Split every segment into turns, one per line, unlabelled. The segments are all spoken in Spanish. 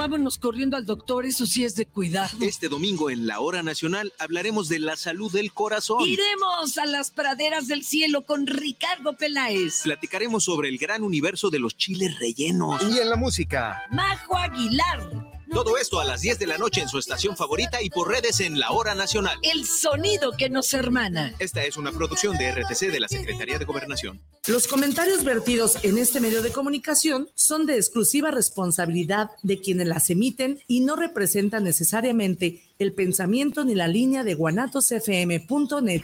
vámonos corriendo al doctor, eso sí es de cuidado.
Este domingo en la Hora Nacional hablaremos de la salud del corazón.
Iremos a las praderas del cielo con Ricardo Peláez.
Platicaremos sobre el gran universo de los chiles rellenos.
Y en la música.
Majo Aguilar.
Todo esto a las 10 de la noche en su estación favorita y por redes en la Hora Nacional.
El sonido que nos hermana.
Esta es una producción de RTC de la Secretaría de Gobernación.
Los comentarios vertidos en este medio de comunicación son de exclusiva responsabilidad de quienes las emiten y no representan necesariamente el pensamiento ni la línea de guanatosfm.net.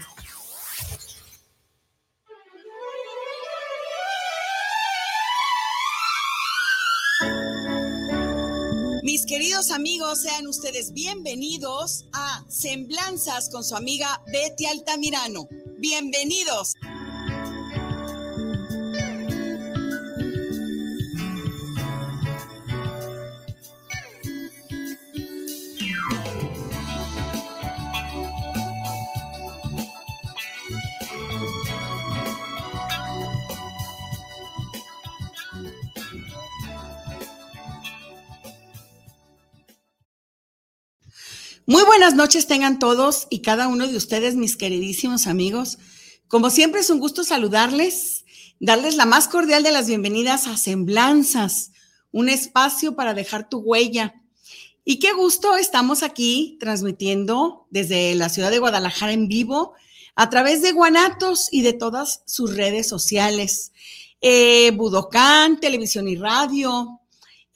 queridos amigos, sean ustedes bienvenidos a Semblanzas con su amiga Betty Altamirano. Bienvenidos. Muy buenas noches tengan todos y cada uno de ustedes, mis queridísimos amigos. Como siempre es un gusto saludarles, darles la más cordial de las bienvenidas a Semblanzas, un espacio para dejar tu huella. Y qué gusto estamos aquí transmitiendo desde la ciudad de Guadalajara en vivo a través de Guanatos y de todas sus redes sociales. Eh, Budocán, televisión y radio,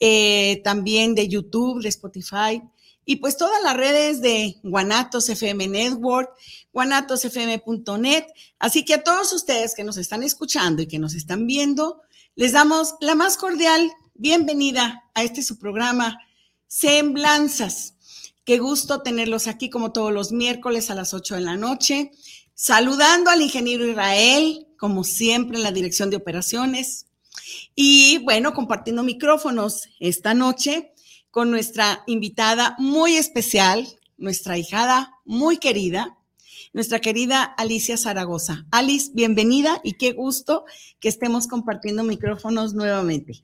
eh, también de YouTube, de Spotify y pues todas las redes de Guanatos FM Network, guanatosfm.net. Así que a todos ustedes que nos están escuchando y que nos están viendo, les damos la más cordial bienvenida a este su programa, Semblanzas. Qué gusto tenerlos aquí como todos los miércoles a las 8 de la noche, saludando al ingeniero Israel, como siempre en la dirección de operaciones. Y bueno, compartiendo micrófonos esta noche con nuestra invitada muy especial, nuestra hijada muy querida, nuestra querida Alicia Zaragoza. Alice, bienvenida y qué gusto que estemos compartiendo micrófonos nuevamente.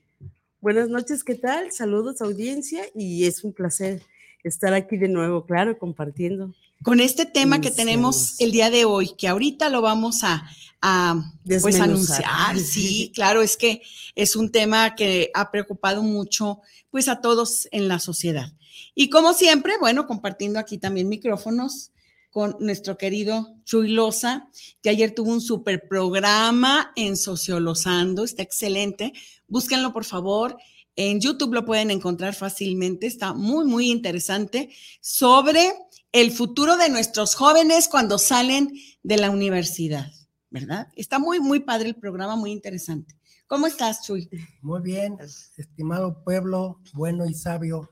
Buenas noches, ¿qué tal? Saludos audiencia y es un placer estar aquí de nuevo, claro, compartiendo.
Con este tema que tenemos el día de hoy, que ahorita lo vamos a, a pues, anunciar. Sí, claro, es que es un tema que ha preocupado mucho pues a todos en la sociedad. Y como siempre, bueno, compartiendo aquí también micrófonos con nuestro querido Chuy Loza, que ayer tuvo un super programa en Sociolosando, está excelente. Búsquenlo, por favor. En YouTube lo pueden encontrar fácilmente, está muy, muy interesante sobre el futuro de nuestros jóvenes cuando salen de la universidad. ¿verdad? Está muy, muy padre el programa, muy interesante. ¿Cómo estás, Chuy?
Muy bien, estimado pueblo, bueno y sabio.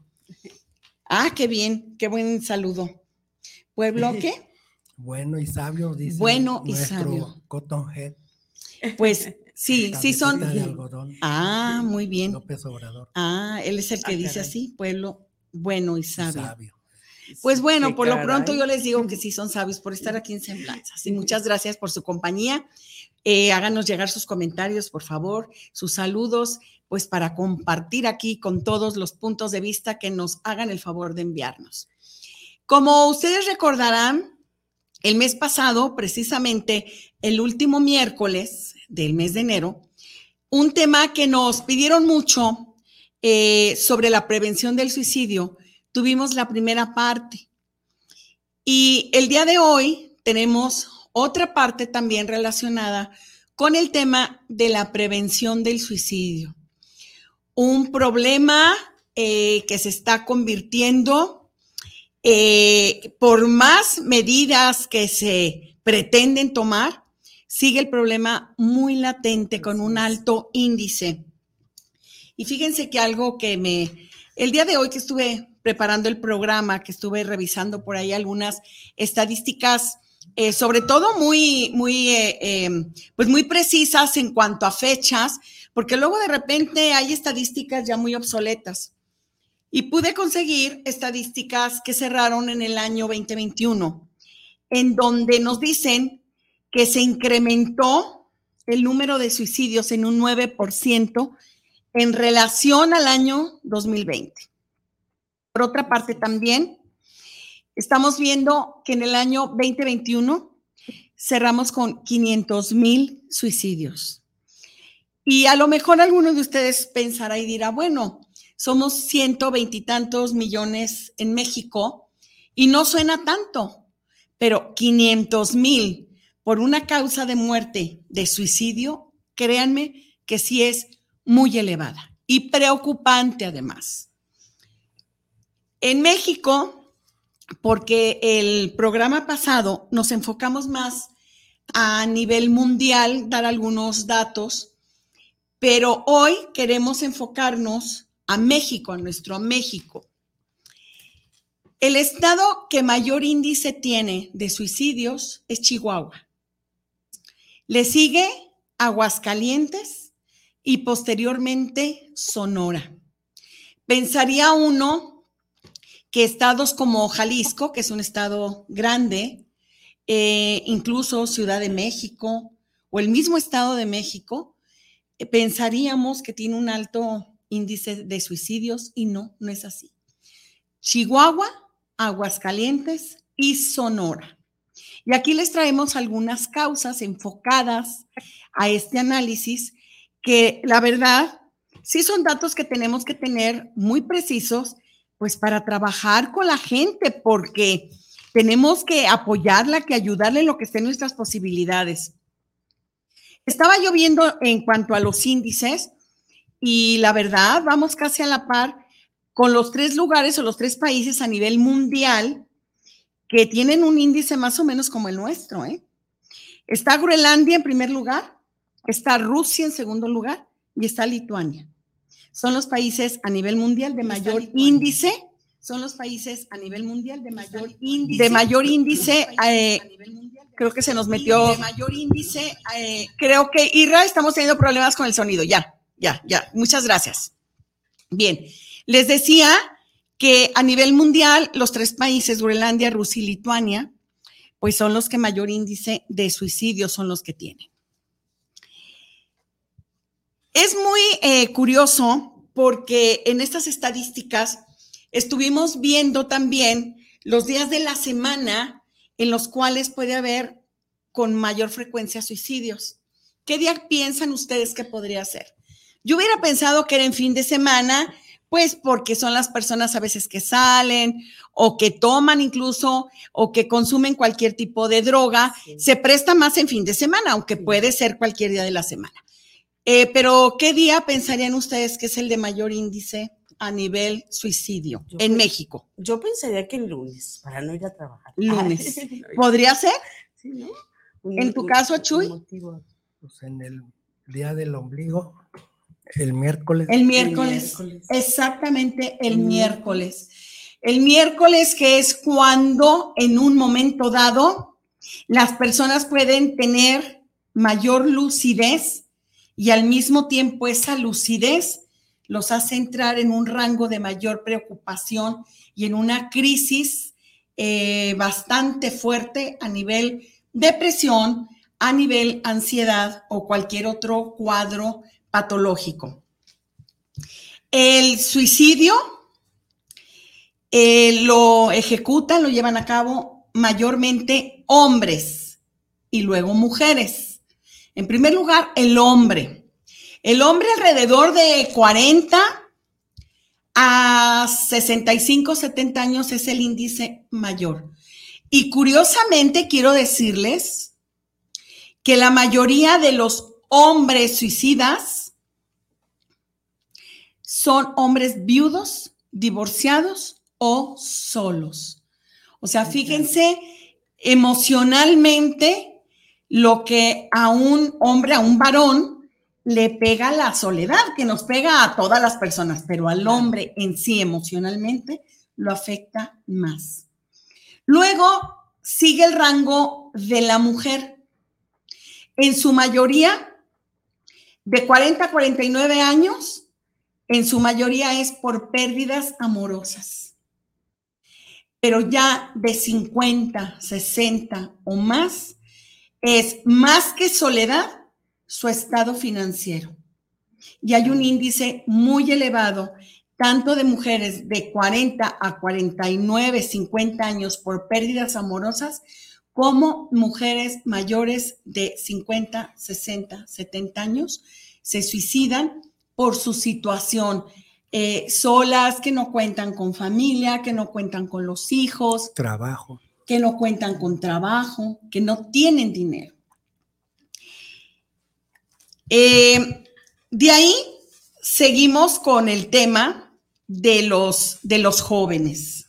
Ah, qué bien, qué buen saludo. ¿Pueblo qué?
Bueno y sabio, dice.
Bueno y sabio.
Cotton Head.
Pues sí, sí son. ah, muy bien.
López Obrador.
Ah, él es el que ah, dice así, pueblo bueno y sabio. Pues bueno, por lo pronto yo les digo que sí son sabios por estar aquí en Semblanzas. Y muchas gracias por su compañía. Eh, háganos llegar sus comentarios, por favor, sus saludos, pues para compartir aquí con todos los puntos de vista que nos hagan el favor de enviarnos. Como ustedes recordarán, el mes pasado, precisamente el último miércoles del mes de enero, un tema que nos pidieron mucho eh, sobre la prevención del suicidio tuvimos la primera parte. Y el día de hoy tenemos otra parte también relacionada con el tema de la prevención del suicidio. Un problema eh, que se está convirtiendo eh, por más medidas que se pretenden tomar, sigue el problema muy latente con un alto índice. Y fíjense que algo que me, el día de hoy que estuve preparando el programa, que estuve revisando por ahí algunas estadísticas, eh, sobre todo muy, muy, eh, em, pues muy precisas en cuanto a fechas, porque luego de repente hay estadísticas ya muy obsoletas. Y pude conseguir estadísticas que cerraron en el año 2021, en donde nos dicen que se incrementó el número de suicidios en un 9% en relación al año 2020. Por otra parte, también estamos viendo que en el año 2021 cerramos con 500 mil suicidios. Y a lo mejor alguno de ustedes pensará y dirá, bueno, somos 120 y tantos millones en México y no suena tanto, pero 500 mil por una causa de muerte, de suicidio, créanme que sí es muy elevada y preocupante además. En México, porque el programa pasado nos enfocamos más a nivel mundial, dar algunos datos, pero hoy queremos enfocarnos a México, a nuestro México. El estado que mayor índice tiene de suicidios es Chihuahua. Le sigue Aguascalientes y posteriormente Sonora. Pensaría uno que estados como Jalisco, que es un estado grande, eh, incluso Ciudad de México o el mismo Estado de México, eh, pensaríamos que tiene un alto índice de suicidios y no, no es así. Chihuahua, Aguascalientes y Sonora. Y aquí les traemos algunas causas enfocadas a este análisis que la verdad sí son datos que tenemos que tener muy precisos, pues para trabajar con la gente, porque tenemos que apoyarla, que ayudarle en lo que esté en nuestras posibilidades. Estaba yo viendo en cuanto a los índices y la verdad, vamos casi a la par con los tres lugares o los tres países a nivel mundial que tienen un índice más o menos como el nuestro. ¿eh? Está Groenlandia en primer lugar, está Rusia en segundo lugar y está Lituania. Son los países a nivel mundial de mayor índice son los países a nivel mundial de mayor índice. De mayor índice, eh, creo que se nos metió. De mayor índice, eh, creo que Irra, estamos teniendo problemas con el sonido. Ya, ya, ya. Muchas gracias. Bien, les decía que a nivel mundial, los tres países, Groenlandia, Rusia y Lituania, pues son los que mayor índice de suicidio son los que tienen. Es muy eh, curioso porque en estas estadísticas Estuvimos viendo también los días de la semana en los cuales puede haber con mayor frecuencia suicidios. ¿Qué día piensan ustedes que podría ser? Yo hubiera pensado que era en fin de semana, pues porque son las personas a veces que salen o que toman incluso o que consumen cualquier tipo de droga, se presta más en fin de semana, aunque puede ser cualquier día de la semana. Eh, pero ¿qué día pensarían ustedes que es el de mayor índice? a nivel suicidio en México?
Yo pensaría que el lunes, para no ir a trabajar.
Lunes. ¿Podría ser? Sí, ¿no? en tu caso, Chuy.
Pues en el día del ombligo, el miércoles.
El miércoles, exactamente el, miércoles. El miércoles que es cuando en un momento dado las personas pueden tener mayor lucidez y al mismo tiempo esa lucidez los hace entrar en un rango de mayor preocupación y en una crisis eh, bastante fuerte a nivel depresión, a nivel ansiedad o cualquier otro cuadro patológico. El suicidio eh, lo ejecutan, lo llevan a cabo mayormente hombres y luego mujeres. En primer lugar, el hombre. El hombre alrededor de 40 a 65, 70 años es el índice mayor. Y curiosamente quiero decirles que la mayoría de los hombres suicidas son hombres viudos, divorciados o solos. O sea, fíjense emocionalmente lo que a un hombre, a un varón, le pega la soledad, que nos pega a todas las personas, pero al hombre en sí emocionalmente lo afecta más. Luego sigue el rango de la mujer. En su mayoría, de 40 a 49 años, en su mayoría es por pérdidas amorosas. Pero ya de 50, 60 o más, es más que soledad, su estado financiero. Y hay un índice muy elevado tanto de mujeres de 40 a 49, 50 años por pérdidas amorosas, como mujeres mayores de 50, 60, 70 años se suicidan por su situación, eh, solas, que no cuentan con familia, que no cuentan con los hijos.
Trabajo.
Que no cuentan con trabajo, que no tienen dinero. Eh, de ahí seguimos con el tema de los, de los jóvenes.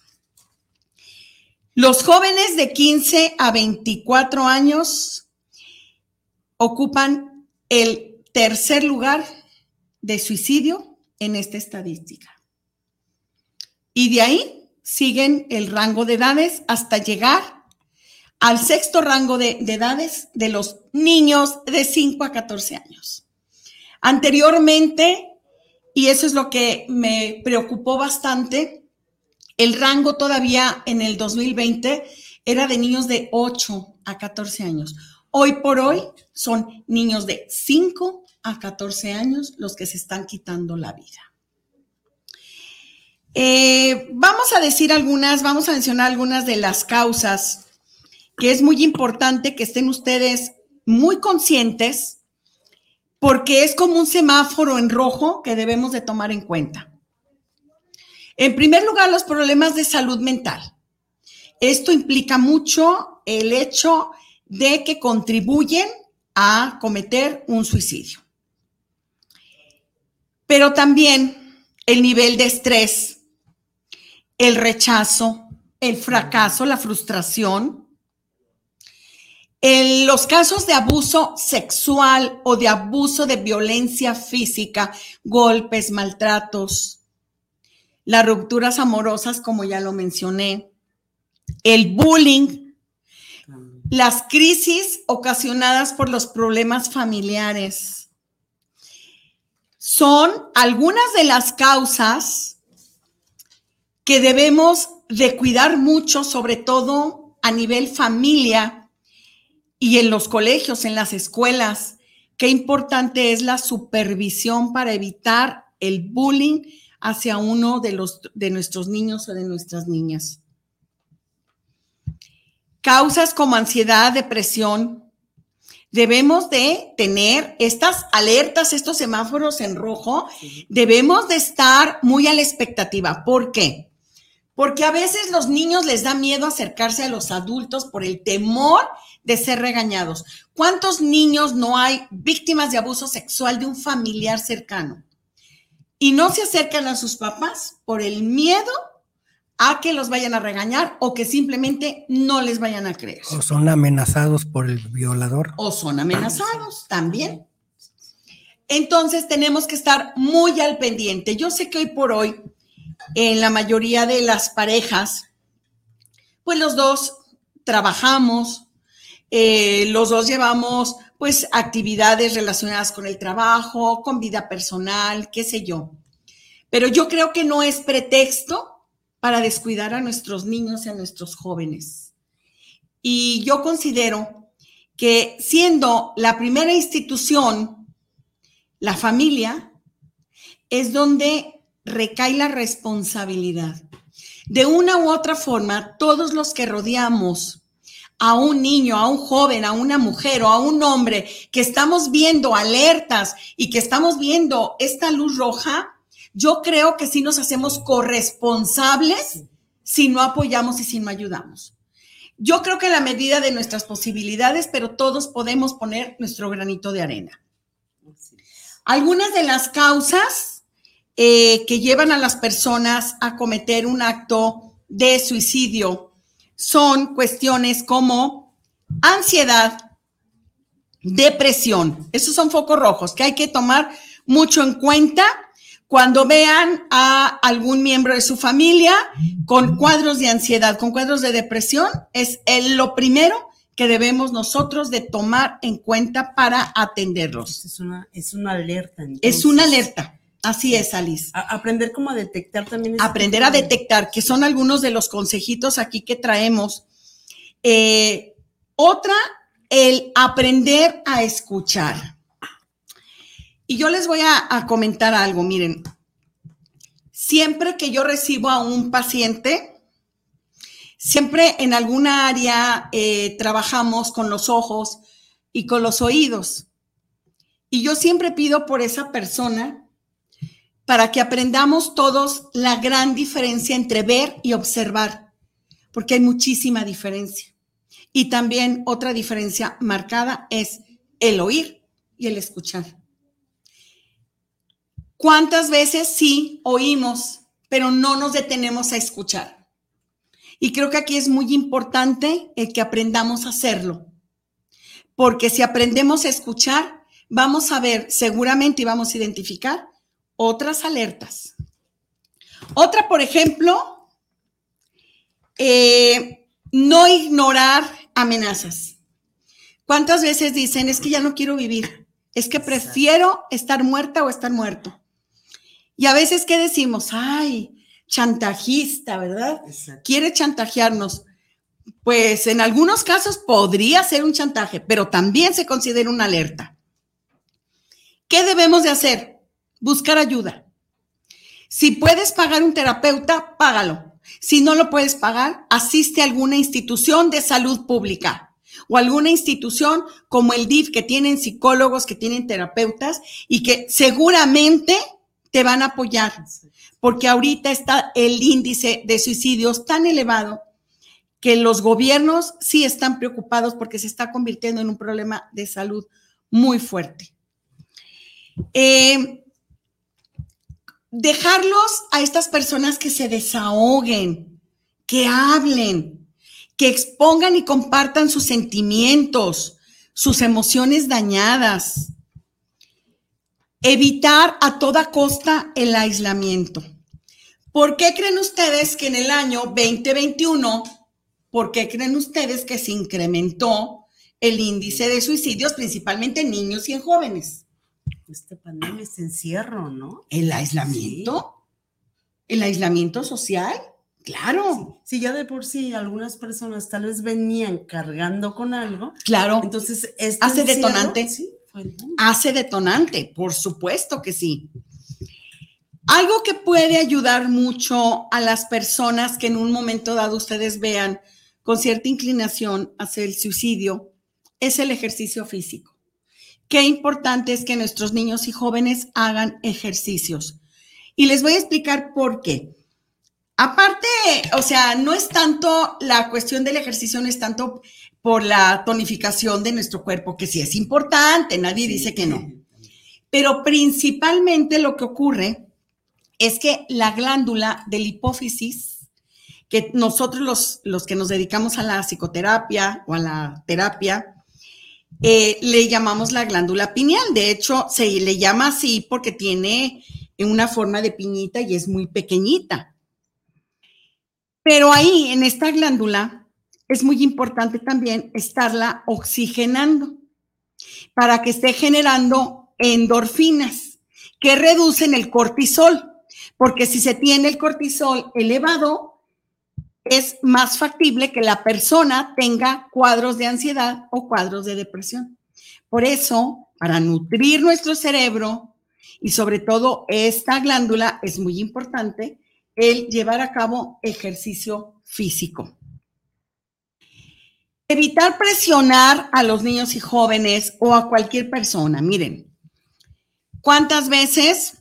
Los jóvenes de 15 a 24 años ocupan el tercer lugar de suicidio en esta estadística. Y de ahí siguen el rango de edades hasta llegar al sexto rango de, de edades de los niños de 5 a 14 años. Anteriormente, y eso es lo que me preocupó bastante, el rango todavía en el 2020 era de niños de 8 a 14 años. Hoy por hoy son niños de 5 a 14 años los que se están quitando la vida. Eh, vamos a decir algunas, vamos a mencionar algunas de las causas que es muy importante que estén ustedes muy conscientes porque es como un semáforo en rojo que debemos de tomar en cuenta. En primer lugar, los problemas de salud mental. Esto implica mucho el hecho de que contribuyen a cometer un suicidio. Pero también el nivel de estrés, el rechazo, el fracaso, la frustración, en los casos de abuso sexual o de abuso de violencia física, golpes, maltratos, las rupturas amorosas, como ya lo mencioné, el bullying, las crisis ocasionadas por los problemas familiares, son algunas de las causas que debemos de cuidar mucho, sobre todo a nivel familia, y en los colegios, en las escuelas, qué importante es la supervisión para evitar el bullying hacia uno de, los, de nuestros niños o de nuestras niñas. Causas como ansiedad, depresión. Debemos de tener estas alertas, estos semáforos en rojo. Debemos de estar muy a la expectativa. ¿Por qué? Porque a veces los niños les da miedo acercarse a los adultos por el temor de ser regañados. ¿Cuántos niños no hay víctimas de abuso sexual de un familiar cercano? Y no se acercan a sus papás por el miedo a que los vayan a regañar o que simplemente no les vayan a creer.
O son amenazados por el violador.
O son amenazados también. Entonces tenemos que estar muy al pendiente. Yo sé que hoy por hoy, en la mayoría de las parejas, pues los dos trabajamos, eh, los dos llevamos pues actividades relacionadas con el trabajo, con vida personal, qué sé yo. Pero yo creo que no es pretexto para descuidar a nuestros niños y a nuestros jóvenes. Y yo considero que siendo la primera institución, la familia, es donde recae la responsabilidad. De una u otra forma, todos los que rodeamos a un niño, a un joven, a una mujer o a un hombre que estamos viendo alertas y que estamos viendo esta luz roja, yo creo que sí nos hacemos corresponsables si no apoyamos y si no ayudamos. Yo creo que la medida de nuestras posibilidades, pero todos podemos poner nuestro granito de arena. Algunas de las causas eh, que llevan a las personas a cometer un acto de suicidio son cuestiones como ansiedad, depresión. Esos son focos rojos que hay que tomar mucho en cuenta cuando vean a algún miembro de su familia con cuadros de ansiedad, con cuadros de depresión, es lo primero que debemos nosotros de tomar en cuenta para atenderlos.
Es una, es una alerta.
Es una alerta. Así es, Alice.
aprender cómo a detectar también.
Aprender a detectar, que son algunos de los consejitos aquí que traemos. Eh, otra, el aprender a escuchar. Y yo les voy a, a comentar algo, miren. siempre que yo recibo a un paciente, siempre en alguna área eh, trabajamos con los ojos y con los oídos. Y yo siempre pido por esa persona para que aprendamos todos la gran diferencia entre ver y observar, porque hay muchísima diferencia. Y también otra diferencia marcada es el oír y el escuchar. ¿Cuántas veces sí oímos, pero no nos detenemos a escuchar? Y creo que aquí es muy importante el que aprendamos a hacerlo, porque si aprendemos a escuchar, vamos a ver seguramente y vamos a identificar otras alertas. Otra, por ejemplo, eh, no ignorar amenazas. ¿Cuántas veces dicen, es que ya no quiero vivir? Es que prefiero estar muerta o estar muerto. Y a veces, ¿qué decimos? Ay, chantajista, ¿verdad? Quiere chantajearnos. Pues en algunos casos podría ser un chantaje, pero también se considera una alerta. ¿Qué debemos de hacer? Buscar ayuda. Si puedes pagar un terapeuta, págalo. Si no lo puedes pagar, asiste a alguna institución de salud pública o alguna institución como el DIF que tienen psicólogos, que tienen terapeutas y que seguramente te van a apoyar, porque ahorita está el índice de suicidios tan elevado que los gobiernos sí están preocupados porque se está convirtiendo en un problema de salud muy fuerte. Eh, dejarlos a estas personas que se desahoguen, que hablen, que expongan y compartan sus sentimientos, sus emociones dañadas. Evitar a toda costa el aislamiento. ¿Por qué creen ustedes que en el año 2021, por qué creen ustedes que se incrementó el índice de suicidios, principalmente en niños y en jóvenes?
Este pandemia, este encierro, ¿no?
El aislamiento, el aislamiento social, claro.
Sí. ya de por sí algunas personas tal vez venían cargando con algo.
Claro.
Entonces, este
hace detonante. Sí, hace detonante, por supuesto que sí. Algo que puede ayudar mucho a las personas que en un momento dado ustedes vean con cierta inclinación hacia el suicidio es el ejercicio físico qué importante es que nuestros niños y jóvenes hagan ejercicios. Y les voy a explicar por qué. Aparte, o sea, no es tanto la cuestión del ejercicio, no es tanto por la tonificación de nuestro cuerpo, que sí es importante, nadie dice que no. Pero principalmente lo que ocurre es que la glándula del hipófisis, que nosotros los, los que nos dedicamos a la psicoterapia o a la terapia, eh, le llamamos la glándula pineal. De hecho, se le llama así porque tiene una forma de piñita y es muy pequeñita. Pero ahí, en esta glándula, es muy importante también estarla oxigenando para que esté generando endorfinas que reducen el cortisol, porque si se tiene el cortisol elevado, es más factible que la persona tenga cuadros de ansiedad o cuadros de depresión. Por eso, para nutrir nuestro cerebro y sobre todo esta glándula, es muy importante el llevar a cabo ejercicio físico. Evitar presionar a los niños y jóvenes o a cualquier persona. Miren, ¿cuántas veces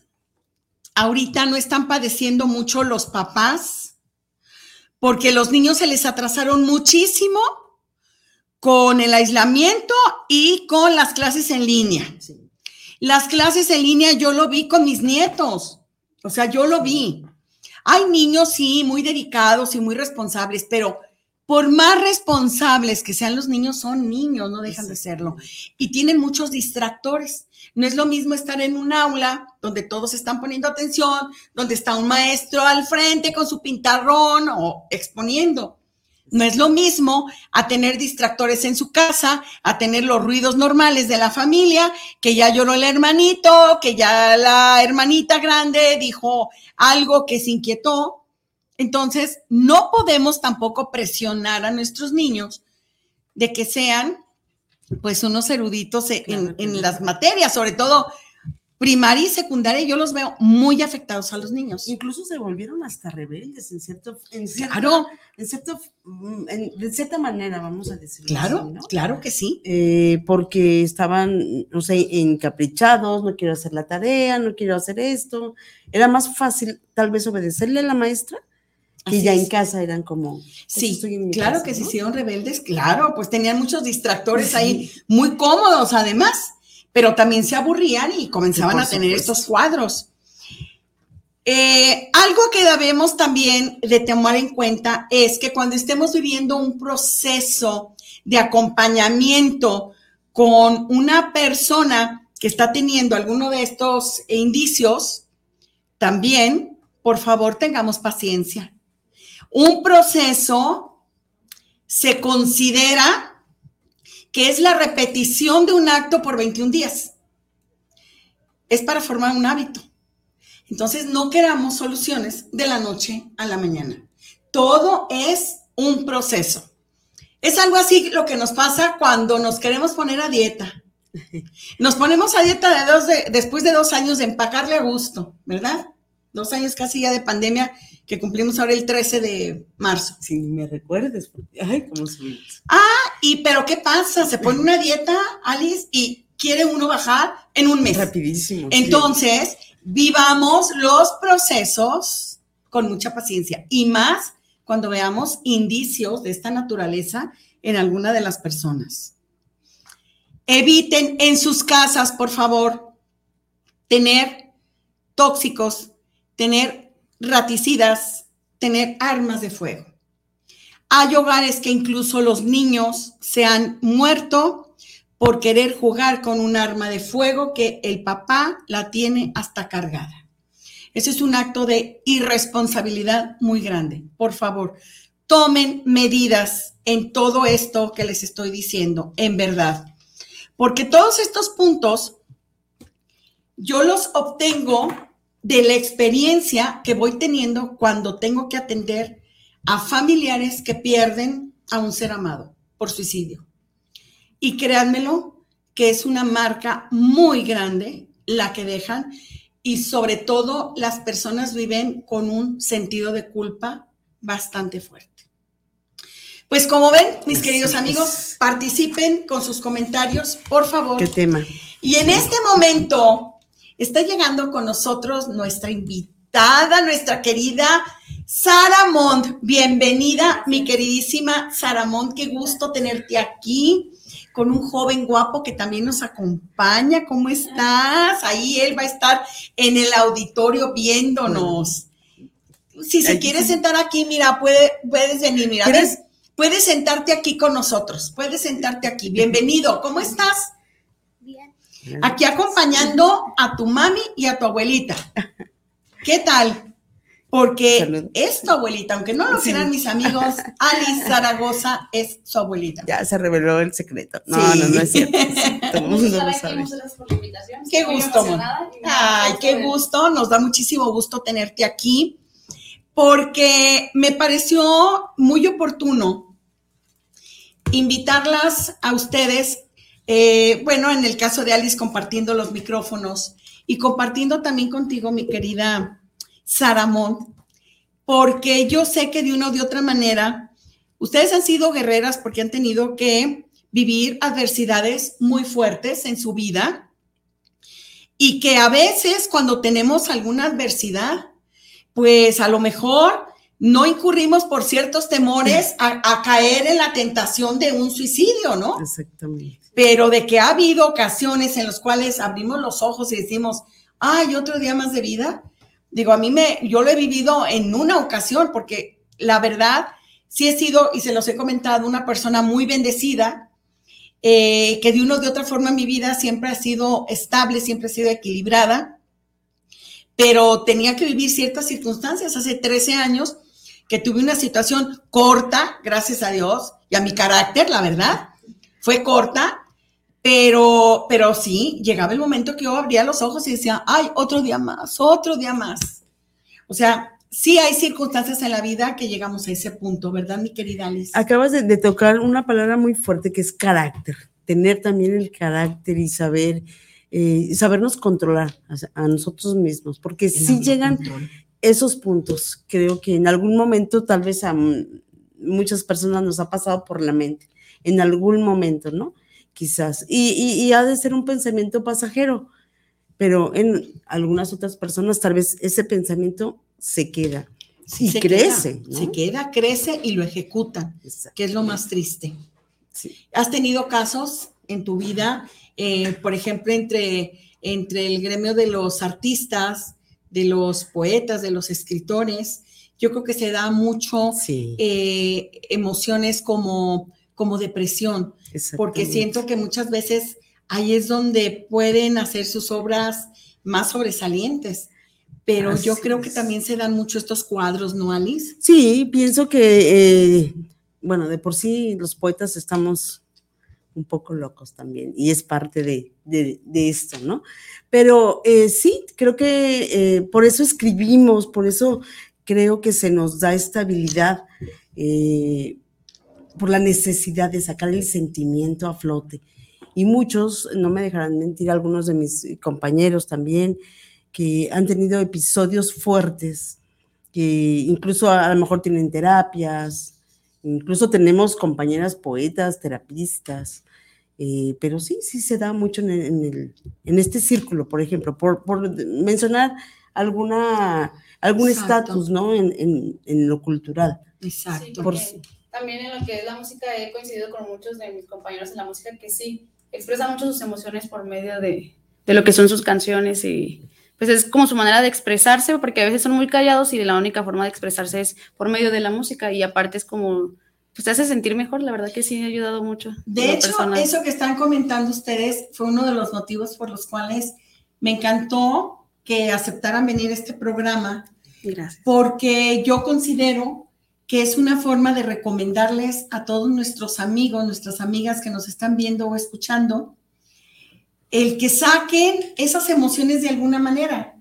ahorita no están padeciendo mucho los papás porque los niños se les atrasaron muchísimo con el aislamiento y con las clases en línea. Las clases en línea yo lo vi con mis nietos, o sea, yo lo vi. Hay niños, sí, muy dedicados y muy responsables, pero por más responsables que sean los niños, son niños, no dejan de serlo. Y tienen muchos distractores. No es lo mismo estar en un aula donde todos están poniendo atención, donde está un maestro al frente con su pintarrón o exponiendo. No es lo mismo a tener distractores en su casa, a tener los ruidos normales de la familia, que ya lloró el hermanito, que ya la hermanita grande dijo algo que se inquietó. Entonces, no podemos tampoco presionar a nuestros niños de que sean pues unos eruditos en, las materias, sobre todo primaria y secundaria, yo los veo muy afectados a los niños.
Incluso se volvieron hasta rebeldes en cierto, en
claro.
en cierto, mm, de cierta manera, vamos a decirlo.
Claro, claro que sí.
Eh, porque estaban, no sé, encaprichados, no quiero hacer la tarea, no quiero hacer esto. Era más fácil tal vez obedecerle a la maestra que ya en casa eran como. Pues,
sí, claro que se hicieron rebeldes, claro, pues tenían muchos distractores ahí, muy cómodos además pero también se aburrían y comenzaban a tener estos cuadros. Eh, algo que debemos también de tomar en cuenta es que cuando estemos viviendo un proceso de acompañamiento con una persona que está teniendo alguno de estos indicios, también, por favor, tengamos paciencia. Un proceso se considera que es la repetición de un acto por 21 días. Es para formar un hábito. Entonces, no queramos soluciones de la noche a la mañana. Todo es un proceso. Es algo así lo que nos pasa cuando nos queremos poner a dieta. Nos ponemos a dieta de dos después de dos años de empacarle a gusto, ¿verdad? Dos años casi ya de pandemia que cumplimos ahora el 13 de marzo.
Si me recuerdes, ay, cómo
Ah, y pero ¿qué pasa? Se pone una dieta, Alice, y quiere uno bajar en un mes.
Rapidísimo.
Entonces, vivamos los procesos con mucha paciencia y más cuando veamos indicios de esta naturaleza en alguna de las personas. Eviten en sus casas, por favor, tener tóxicos, tener raticidas, tener armas de fuego. Hay hogares que incluso los niños se han muerto por querer jugar con un arma de fuego que el papá la tiene hasta cargada. Ese es un acto de irresponsabilidad muy grande. Por favor, tomen medidas en todo esto que les estoy diciendo, en verdad. Porque todos estos puntos yo los obtengo de la experiencia que voy teniendo cuando tengo que atender a familiares que pierden a un ser amado por suicidio. Y créanmelo, que es una marca muy grande la que dejan y sobre todo las personas viven con un sentido de culpa bastante fuerte. Pues como ven, mis queridos amigos, participen con sus comentarios, por favor.
¿Qué tema?
Y en este momento Está llegando con nosotros nuestra invitada, nuestra querida Sara Mont. Bienvenida, mi queridísima Sara Mont. Qué gusto tenerte aquí con un joven guapo que también nos acompaña. ¿Cómo estás? Ahí él va a estar en el auditorio viéndonos. Si se quiere sentar aquí, mira, puede, puedes venir, mira, puedes sentarte aquí con nosotros, puedes sentarte aquí. Bienvenido, ¿cómo estás? Aquí acompañando a tu mami y a tu abuelita. ¿Qué tal? Porque es tu abuelita, aunque no lo quieran mis amigos, Alice Zaragoza es su abuelita.
Ya se reveló el secreto. No, no, no es cierto. Todo el mundo lo sabe.
Qué gusto. Ay, qué gusto. Nos da muchísimo gusto tenerte aquí porque me pareció muy oportuno invitarlas a ustedes eh, bueno, en el caso de Alice compartiendo los micrófonos y compartiendo también contigo, mi querida Sara Mont, porque yo sé que de una o de otra manera, ustedes han sido guerreras porque han tenido que vivir adversidades muy fuertes en su vida y que a veces cuando tenemos alguna adversidad, pues a lo mejor no incurrimos por ciertos temores a, a, caer en la tentación de un suicidio, ¿no?
Exactamente
pero de que ha habido ocasiones en las cuales abrimos los ojos y decimos, ay, otro día más de vida. Digo, a mí me, yo lo he vivido en una ocasión, porque la verdad, sí he sido, y se los he comentado, una persona muy bendecida, eh, que de una o de otra forma mi vida siempre ha sido estable, siempre ha sido equilibrada, pero tenía que vivir ciertas circunstancias. Hace 13 años que tuve una situación corta, gracias a Dios, y a mi carácter, la verdad, fue corta, pero, pero sí, llegaba el momento que yo abría los ojos y decía, ay, otro día más, otro día más. O sea, sí hay circunstancias en la vida que llegamos a ese punto, ¿verdad, mi querida Alice?
Acabas de, tocar una palabra muy fuerte que es carácter, tener también el carácter y saber eh, sabernos controlar a, nosotros mismos, porque si llegan esos puntos, creo que en algún momento tal vez a muchas personas nos ha pasado por la mente, en algún momento, ¿no? Quizás. Y, y ha de ser un pensamiento pasajero, pero en algunas otras personas tal vez ese pensamiento se queda y crece.
Se queda, crece y lo ejecutan, que es lo más triste. ¿Has tenido casos en tu vida, eh, por ejemplo, entre, entre el gremio de los artistas, de los poetas, de los escritores? Yo creo que se da mucho eh, emociones como, como depresión, porque siento que muchas veces ahí es donde pueden hacer sus obras más sobresalientes. Pero yo creo que también se dan mucho estos cuadros, ¿no, Alice?
Sí, pienso que, eh, bueno, de por sí los poetas estamos un poco locos también, y es parte de, esto, ¿no? Pero eh, sí, creo que eh, por eso escribimos, por eso creo que se nos da estabilidad, por la necesidad de sacar el sentimiento a flote. Y muchos, no me dejarán mentir, algunos de mis compañeros también, que han tenido episodios fuertes, que incluso a, lo mejor tienen terapias, incluso tenemos compañeras poetas, terapistas, eh, pero sí, sí se da mucho en, el, en este círculo, por ejemplo, por, por mencionar alguna, algún estatus, ¿no? En, en, lo cultural.
Exacto. también en lo que es la música he coincidido con muchos de mis compañeros en la música que sí, expresa mucho sus emociones por medio de, de, lo que son sus canciones y pues es como su manera de expresarse, porque a veces son muy callados y la única forma de expresarse es por medio de la música y aparte es como, pues te hace sentir mejor, la verdad que sí ha ayudado mucho.
De hecho, eso que están comentando ustedes fue uno de los motivos por los cuales me encantó que aceptaran venir a este programa.
Gracias.
Porque yo considero que es una forma de recomendarles a todos nuestros amigos, nuestras amigas que nos están viendo o escuchando, el que saquen esas emociones de alguna manera.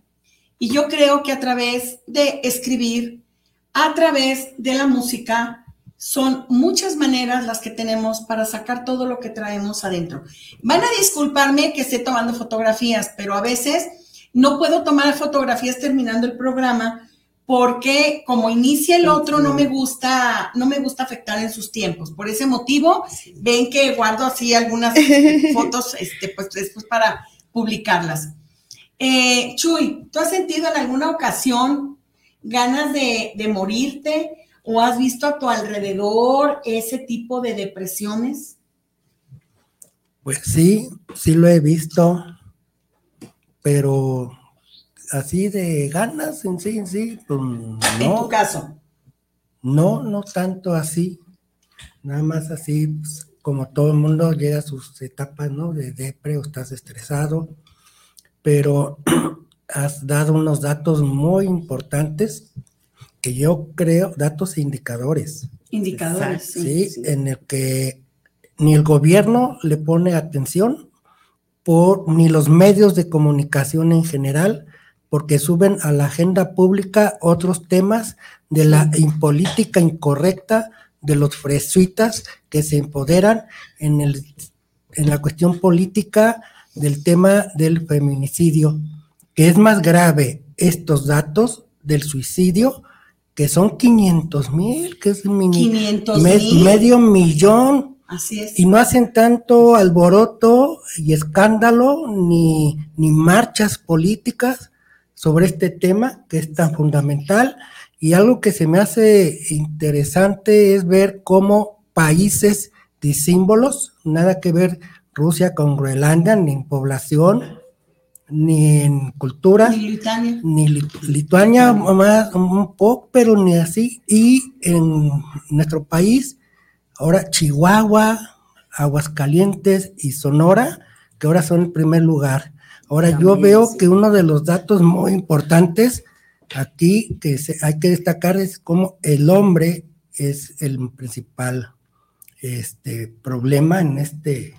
Y yo creo que a través de escribir, a través de la música, son muchas maneras las que tenemos para sacar todo lo que traemos adentro. Van a disculparme que esté tomando fotografías, pero a veces no puedo tomar fotografías terminando el programa porque como inicia el otro no me gusta, no me gusta afectar en sus tiempos. Por ese motivo, ven que guardo así algunas fotos, este, pues después para publicarlas. Eh, Chuy, ¿tú has sentido en alguna ocasión ganas de, de morirte o has visto a tu alrededor ese tipo de depresiones?
Pues sí, sí lo he visto, pero así de ganas en sí, en sí, pues no.
En tu caso.
No, no tanto así. Nada más así, pues, como todo el mundo llega a sus etapas, ¿no? De depre o estás estresado. Pero has dado unos datos muy importantes que yo creo, datos e indicadores.
Indicadores.
Sí, sí, en el que ni el gobierno le pone atención, por, ni los medios de comunicación en general, porque suben a la agenda pública otros temas de la política incorrecta de los fresuitas que se empoderan en, el, en la cuestión política del tema del feminicidio, que es más grave estos datos del suicidio, que son 500 mil, que es medio millón.
Así es.
Y no hacen tanto alboroto y escándalo ni, ni marchas políticas sobre este tema que es tan fundamental y algo que se me hace interesante es ver cómo países de símbolos, nada que ver Rusia con Groenlandia, ni en población, ni en cultura,
ni Lituania,
ni Lituania más un poco, pero ni así. Y en nuestro país, ahora Chihuahua, Aguascalientes y Sonora, que ahora son en primer lugar. Ahora yo veo que uno de los datos muy importantes aquí que hay que destacar es cómo el hombre es el principal este, problema en este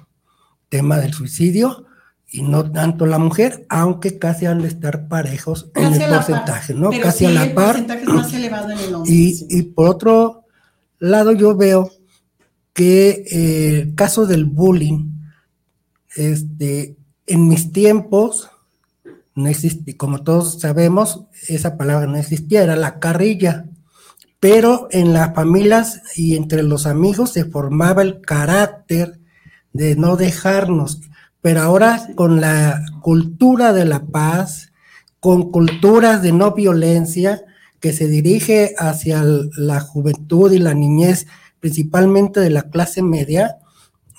tema del suicidio y no tanto la mujer, aunque casi han de estar parejos en el porcentaje, ¿no? casi a la par. Y, y, por otro lado, yo veo que eh, el caso del bullying, este, en mis tiempos, no existe, como todos sabemos, esa palabra no existía, era la carrilla. Pero en las familias y entre los amigos se formaba el carácter de no dejarnos. Pero ahora con la cultura de la paz, con culturas de no violencia, que se dirige hacia la juventud y la niñez, principalmente de la clase media,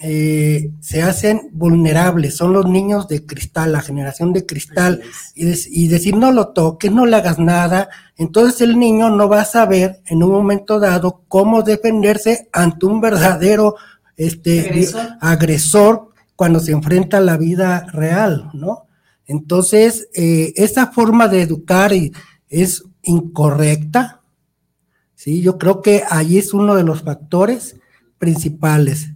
eh, se hacen vulnerables, son los niños de cristal, la generación de cristal, y, decir no lo toques, no le hagas nada, entonces el niño no va a saber en un momento dado cómo defenderse ante un verdadero este, agresor, cuando se enfrenta a la vida real, ¿no? Entonces, eh, esa forma de educar es incorrecta, ¿sí? Yo creo que ahí es uno de los factores principales.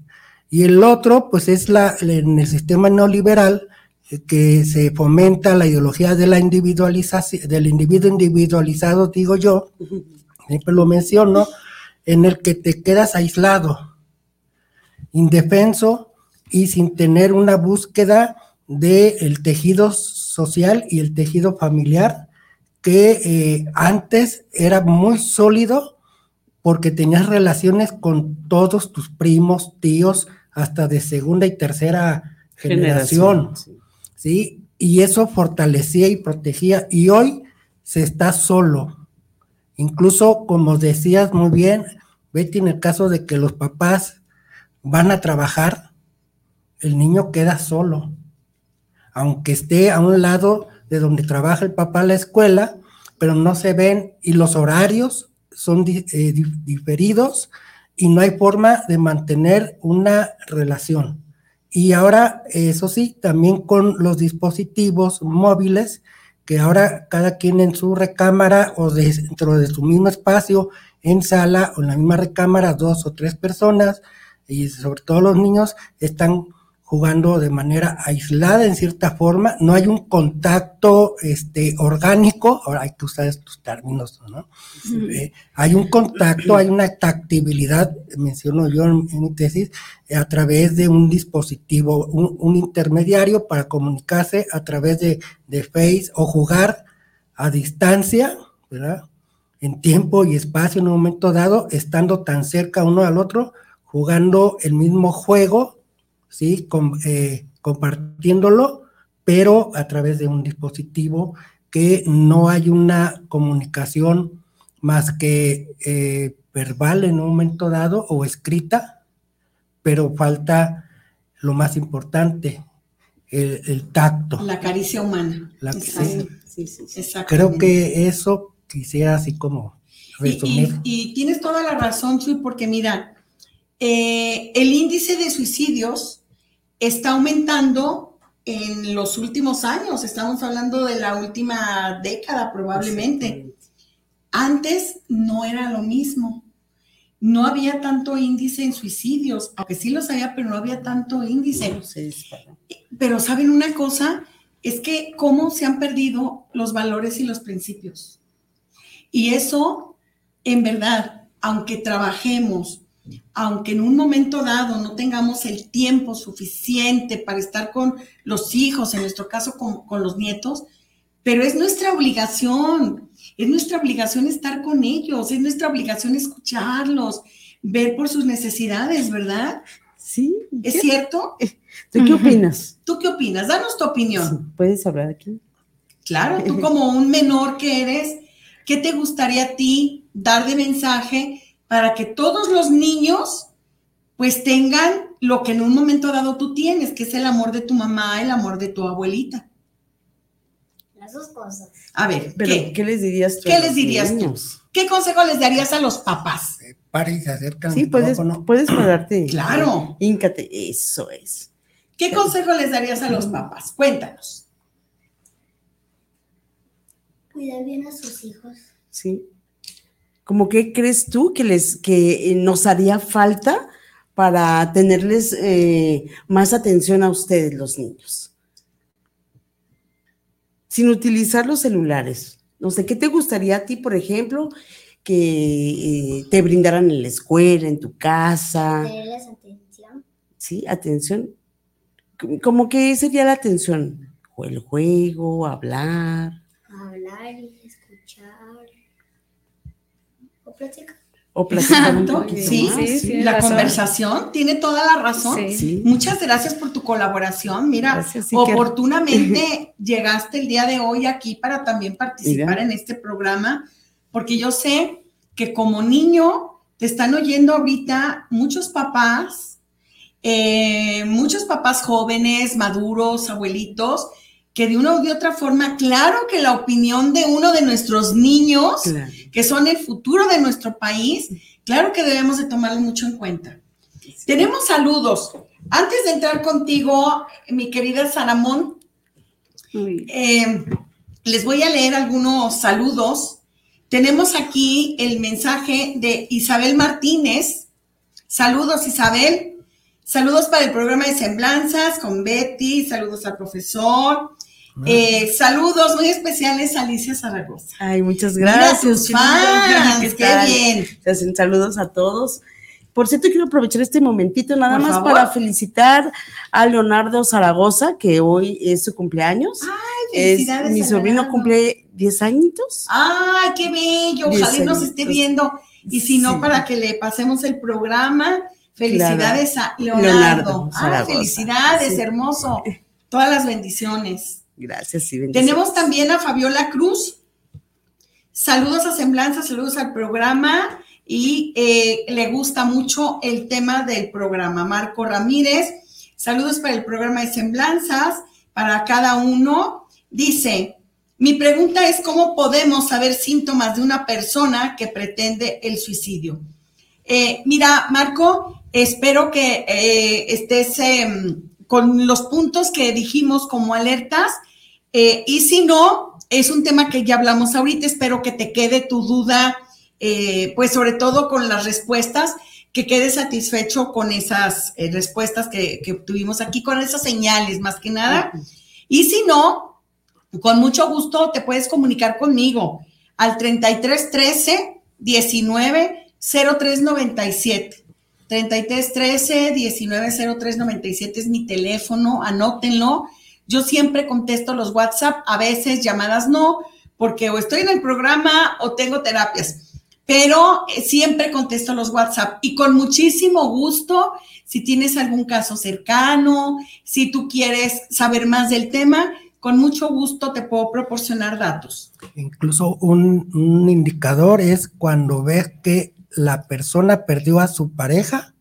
Y el otro, pues es la, en el sistema neoliberal, eh, que se fomenta la ideología de la individualización, del individuo individualizado, digo yo, siempre lo menciono, en el que te quedas aislado, indefenso y sin tener una búsqueda del tejido social y el tejido familiar que eh, antes era muy sólido porque tenías relaciones con todos tus primos, tíos, hasta de segunda y tercera generación, sí. Y eso fortalecía y protegía. Y hoy se está solo. Incluso, como decías muy bien, Betty, en el caso de que los papás van a trabajar, el niño queda solo. Aunque esté a un lado de donde trabaja el papá la escuela, pero no se ven y los horarios son eh, diferidos y no hay forma de mantener una relación. Y ahora, eso sí, también con los dispositivos móviles, que ahora cada quien en su recámara o dentro de su mismo espacio, en sala o en la misma recámara, dos o tres personas, y sobre todo los niños, están jugando de manera aislada en cierta forma, no hay un contacto este, orgánico, ahora hay que usar estos términos, ¿no? Eh, hay un contacto, hay una tactibilidad, menciono yo en, mi tesis, a través de un dispositivo, un, intermediario para comunicarse a través de, de Face o jugar a distancia, ¿verdad? En tiempo y espacio en un momento dado, estando tan cerca uno al otro, jugando el mismo juego, ¿sí? Eh, compartiéndolo, pero a través de un dispositivo que no hay una comunicación más que eh, verbal en un momento dado o escrita, pero falta lo más importante, el, tacto.
La caricia humana.
sí, Creo que eso quisiera así como
resumir. Y, tienes toda la razón, Chuy, porque mira, eh, el índice de suicidios está aumentando en los últimos años, estamos hablando de la última década probablemente. Antes no era lo mismo. No había tanto índice en suicidios, aunque sí los había, pero no había tanto índice. Pero saben una cosa, es que cómo se han perdido los valores y los principios. Y eso, en verdad, aunque trabajemos, aunque en un momento dado no tengamos el tiempo suficiente para estar con los hijos, en nuestro caso con, los nietos, pero es nuestra obligación, es nuestra obligación estar con ellos, es nuestra obligación escucharlos, ver por sus necesidades, ¿verdad?
Sí.
¿Es cierto?
¿Tú qué opinas?
¿Tú qué opinas? Danos tu opinión.
¿Puedes hablar aquí?
Claro, tú como un menor que eres, ¿qué te gustaría a ti dar de mensaje para que todos los niños pues tengan lo que en un momento dado tú tienes, que es el amor de tu mamá, el amor de tu abuelita.
Las dos cosas.
A ver,
¿qué, les dirías
tú? ¿Qué les dirías tú? ¿Qué consejo les darías a los papás?
Eh, Para y se acercan.
Sí, puedes, puedes pararte.
Claro.
Híncate, eso es.
¿Qué consejo les darías a los papás? Cuéntanos.
Cuidar bien a sus hijos.
Sí. ¿Cómo qué crees tú que les que nos haría falta para tenerles eh, más atención a ustedes, los niños? Sin utilizar los celulares. No sé, ¿qué te gustaría a ti, por ejemplo, que eh, te brindaran en la escuela, en tu casa?
Tenerles atención.
Sí, atención. como que sería la atención, o el juego, hablar,
Hablar y escuchar. O platicar.
o platicar un
Exacto,
poquito
sí,
más.
sí, sí.
la
razón.
conversación tiene toda la razón.
Sí.
Sí.
Muchas gracias por tu colaboración. Mira,
Gracias,
oportunamente llegaste el día de hoy aquí para también participar
Mira.
en este programa, porque yo sé que como niño te están oyendo ahorita muchos papás, eh, muchos papás jóvenes, maduros, abuelitos, que de una u de otra forma, claro que la opinión de uno de nuestros niños
Claro.
Que son el futuro de nuestro país, claro que debemos de tomarlo mucho en cuenta. Tenemos saludos. Antes de entrar contigo, mi querida Saramón, eh, les voy a leer algunos saludos. Tenemos aquí el mensaje de Isabel Martínez. Saludos, Isabel. Saludos para el programa de Semblanzas con Betty. Saludos al profesor. Eh, saludos muy especiales a Alicia Zaragoza.
Ay, muchas
Mira
gracias.
tus
lindo.
fans,
¿Qué
bien.
Se hacen saludos a todos. Por cierto, quiero aprovechar este momentito nada
Por
más
favor.
para felicitar a Leonardo Zaragoza, que hoy es su cumpleaños. Es-
felicidades
mi sobrino
Leonardo.
cumple 10 añitos.
¡Ay, qué bello! Ojalá nos esté viendo. Y si no,
Sí.
para que le pasemos el programa. Felicidades a Leonardo.
Leonardo Zaragoza.
felicidades,
Sí.
hermoso. Todas las bendiciones.
Gracias y.
Tenemos también a Fabiola Cruz. Saludos a Semblanza, saludos al programa. Y eh, le gusta mucho el tema del programa. Marco Ramírez, saludos para el programa de Semblanzas, para cada uno. Dice, mi pregunta es cómo podemos saber síntomas de una persona que pretende el suicidio. Eh, mira, Marco, espero que eh, estés em, con los puntos que dijimos como alertas eh, y si no, es un tema que ya hablamos ahorita, espero que te quede tu duda, eh, pues sobre todo con las respuestas, que quedes satisfecho con esas eh, respuestas que, que tuvimos aquí, con esas señales más que nada. Y si no, con mucho gusto te puedes comunicar conmigo al 33 13 19 03 97. 33 13 19 03 97 es mi teléfono, anótenlo. Yo siempre contesto los WhatsApp, a veces llamadas no, porque o estoy en el programa o tengo terapias, pero eh, siempre contesto los WhatsApp y con muchísimo gusto, si tienes algún caso cercano, si tú quieres saber más del tema, con mucho gusto te puedo proporcionar datos.
Incluso un indicador es cuando ves que la persona perdió a su pareja,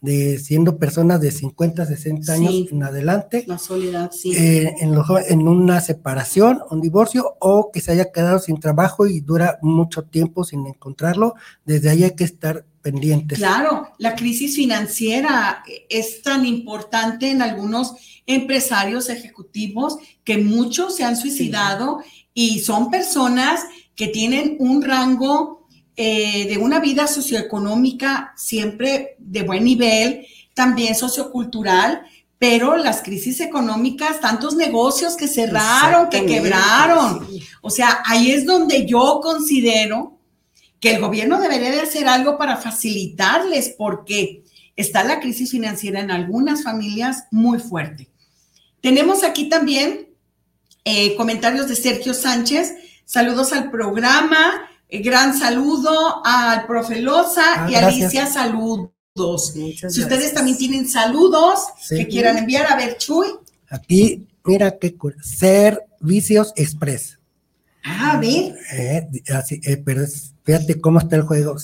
de siendo personas de 50, 60 años
Sí.
en adelante,
La soledad, sí.
eh, en, los en una separación, un divorcio, o que se haya quedado sin trabajo y dura mucho tiempo sin encontrarlo, desde ahí hay que estar pendientes.
Claro, la crisis financiera es tan importante en algunos empresarios ejecutivos que muchos se han suicidado y son personas que tienen un rango eh, de una vida socioeconómica siempre de buen nivel, también sociocultural, pero las crisis económicas, tantos negocios que cerraron, que quebraron.
sí.
O sea, ahí es donde yo considero que el gobierno debería de hacer algo para facilitarles porque está la crisis financiera en algunas familias muy fuerte. Tenemos aquí también eh, comentarios de Sergio Sánchez. Saludos al programa. Eh, gran saludo al profe Loza
Ah,
y. Alicia, saludos.
Muchas
Si ustedes también tienen saludos
Sí.
que quieran enviar, a ver, Chuy.
Aquí, mira qué Servicios Express.
Ah, a ver.
Eh, así, eh, pero fíjate cómo está el juego.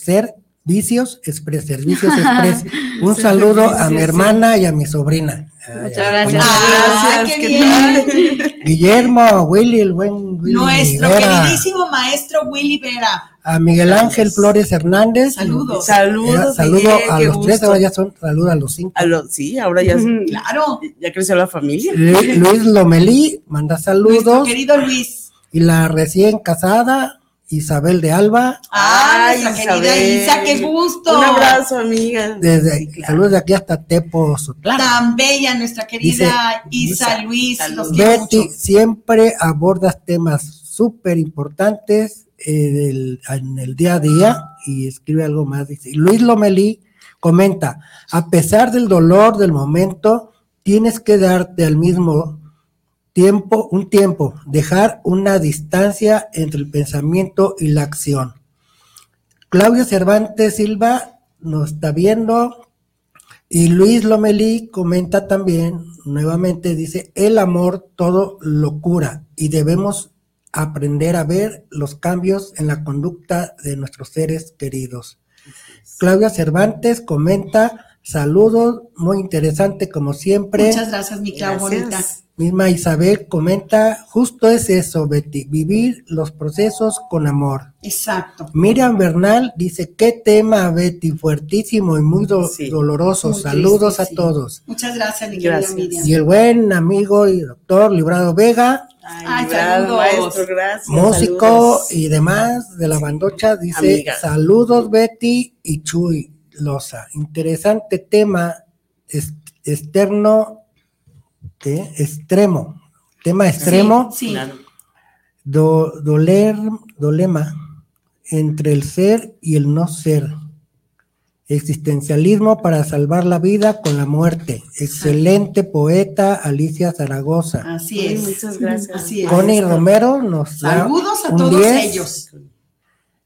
Servicios Express, Servicios Express. Un saludo a mi hermana y a mi sobrina. Ay,
Muchas
ay,
gracias.
Ah,
gracias,
qué
¿qué
bien.
Guillermo, Willy, el buen Willy
Nuestro queridísimo maestro Willy Vera.
a Miguel Ángel Flores Hernández.
Saludos.
Saludos,
Eh, saludo
Miguel,
a los tres, ahora ya son, saludo a los cinco.
A lo- sí, ahora ya,
Claro.
ya creció la familia.
Lu- Luis Lomelí manda
Nuestro
saludos.
querido Luis.
Y la recién casada, Isabel de Alba,
Ah,
Ay,
nuestra querida
Isabel.
Isa, qué gusto.
Un abrazo, amiga.
desde
Sí, claro.
saludos de aquí hasta Tepo Sotlán.
Tan bella nuestra querida Isa,
Isa,
Luis. Los
Betty,
mucho.
siempre abordas temas súper importantes eh, en el día a día y escribe algo más. Dice, Luis Lomelí comenta, a pesar del dolor del momento, tienes que darte al mismo tiempo, un tiempo, dejar una distancia entre el pensamiento y la acción. Claudio Cervantes Silva nos está viendo y Luis Lomelí comenta también, nuevamente dice, el amor todo lo cura y debemos aprender a ver los cambios en la conducta de nuestros seres queridos. Claudia Cervantes comenta, saludos, muy interesante como siempre.
Muchas gracias, mi Clau, bonita.
Misma Isabel comenta, justo es eso, Betty, vivir los procesos con amor.
Exacto.
Miriam Bernal dice, qué tema, Betty, fuertísimo y muy do-
Sí.
doloroso.
Muy
Saludos
triste,
a
sí.
todos.
Muchas gracias, mi querida
Gracias.
Miriam.
Y el buen amigo y doctor Librado Vega,
Ay, saludos.
maestro, gracias.
músico
saludos.
y demás de la bandocha, dice,
Amiga.
saludos Betty y Chuy Loza. Interesante tema externo, ¿qué? extremo. Tema extremo.
Sí, sí.
Claro.
Do- doler, dolema entre el ser y el no ser. Existencialismo para salvar la vida con la muerte. Excelente poeta Alicia Zaragoza.
Así
Sí,
es.
muchas gracias.
Así es.
Connie Romero nos da
Saludos a
un
todos
10.
ellos.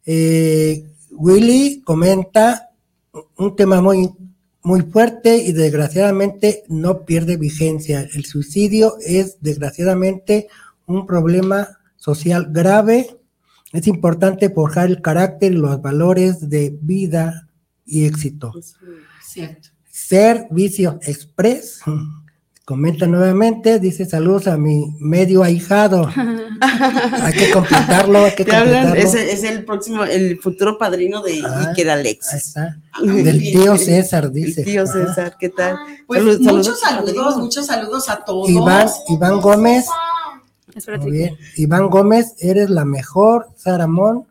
Eh, Willy comenta un tema muy, muy fuerte y desgraciadamente no pierde vigencia. El suicidio es desgraciadamente un problema social grave. Es importante forjar el carácter y los valores de vida y éxito.
Cierto.
Servicio Express. Comenta nuevamente, dice saludos a mi medio ahijado. hay que completarlo, hay que completarlo.
es, es el próximo, el futuro padrino de
Ah,
Iker
Ahí
Alexis.
está. Del tío César, dice.
El tío. César, ¿qué tal?
Pues
Salud-
muchos
saludos,
saludos, muchos saludos a todos.
Iván, Iván Gómez,
Espérate.
muy bien. Iván Gómez, eres la mejor, Saramón.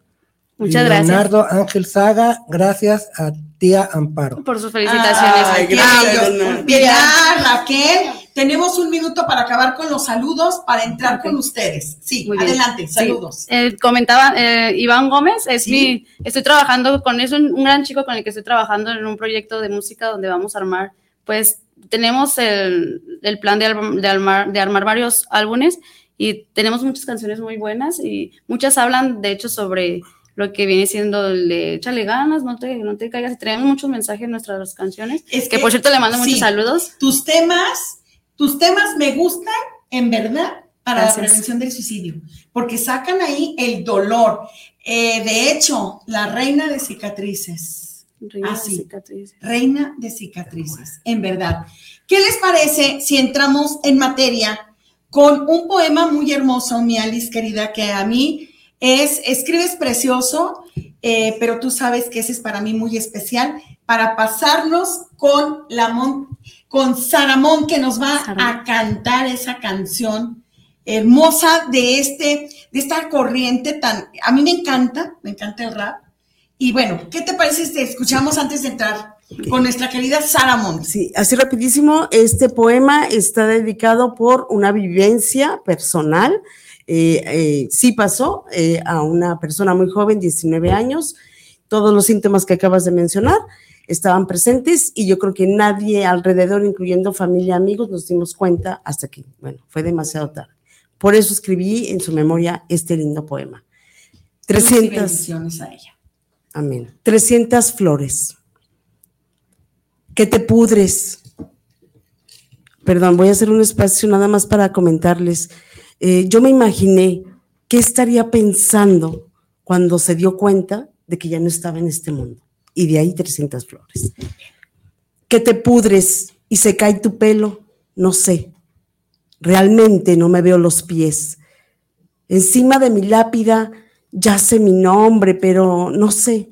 Muchas gracias.
Leonardo Ángel Saga, gracias a tía Amparo.
Por sus felicitaciones.
Ay, gracias.
Pilar, Raquel, tenemos un minuto para acabar con los saludos, para entrar con ustedes. Sí,
Muy bien.
adelante,
Sí.
saludos.
Eh, comentaba eh, Iván Gómez, es
Sí.
mi, estoy trabajando con, es un, un gran chico con el que estoy trabajando en un proyecto de música donde vamos a armar, pues tenemos el, el plan de, de, armar, de armar varios álbumes y tenemos muchas canciones muy buenas y muchas hablan de hecho sobre lo que viene siendo el de échale ganas, no te, no te caigas tenemos muchos mensajes en nuestras canciones,
Es
que, por cierto le mando
sí,
muchos saludos.
Tus temas, tus temas me gustan, en verdad, para
Gracias.
la prevención del suicidio, porque sacan ahí el dolor. Eh, de hecho, la reina de cicatrices.
Reina de cicatrices.
Reina de cicatrices, en verdad. ¿Qué les parece si entramos en materia con un poema muy hermoso, mi Alice querida, que a mí es, escribes precioso, eh, pero tú sabes que ese es para mí muy especial, para pasarnos con la Mon- con Saramón, que nos va
Saramón.
a cantar esa canción hermosa de este, de esta corriente tan, a mí me encanta, me encanta el rap. Y bueno, ¿qué te parece si te escuchamos antes de entrar con nuestra querida Sara Montes?
Sí, así rapidísimo, este poema está dedicado por una vivencia personal. Eh, eh, sí pasó eh, a una persona muy joven, 19 años. Todos los síntomas que acabas de mencionar estaban presentes y yo creo que nadie alrededor, incluyendo familia, amigos, nos dimos cuenta hasta que, bueno, fue demasiado tarde. Por eso escribí en su memoria este lindo poema.
Luz y
300,
bendiciones a ella.
Amén. 300 flores. Que te pudres. Perdón, voy a hacer un espacio nada más para comentarles. Eh, yo me imaginé qué estaría pensando cuando se dio cuenta de que ya no estaba en este mundo. Y de ahí 300 flores. Que te pudres y se cae tu pelo. No sé. Realmente no me veo los pies. Encima de mi lápida yace mi nombre, pero no sé.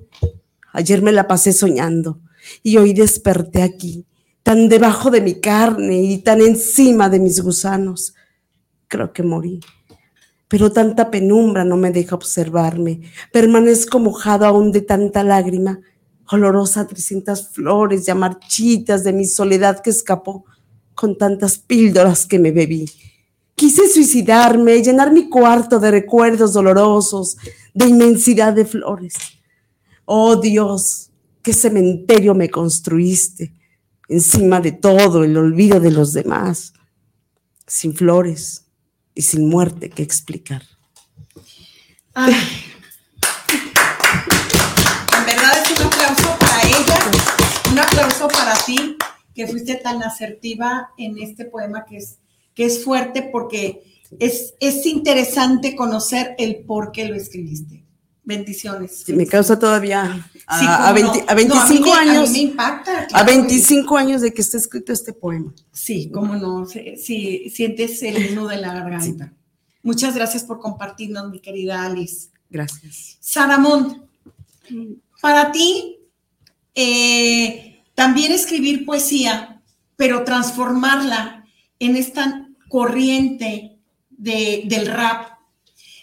Ayer me la pasé soñando y hoy desperté aquí, tan debajo de mi carne y tan encima de mis gusanos. Creo que morí. Pero tanta penumbra no me deja observarme. Permanezco mojado aún de tanta lágrima, olorosa a 300 flores ya marchitas de mi soledad que escapó con tantas píldoras que me bebí. Quise suicidarme, llenar mi cuarto de recuerdos dolorosos, de inmensidad de flores. Oh Dios, qué cementerio me construiste. encima de todo, el olvido de los demás, sin flores y sin muerte que explicar.
Ay. En verdad es un aplauso para ella, un aplauso para ti, que fuiste tan asertiva en este poema que es, que es fuerte porque es, es interesante conocer el por qué lo escribiste. Bendiciones.
Sí, me causa todavía a,
Sí,
a
cómo
20
no.
a
No, a mí
25
me- a mí
años.
me impacta,
A
claro.
25 años de que esté escrito este poema.
Sí, cómo no, sí, sí, sientes el nudo en la garganta. Muchas gracias por compartirnos, mi querida Alice.
Gracias.
Saramón, para ti, eh, también escribir poesía, pero transformarla en esta corriente de- del rap,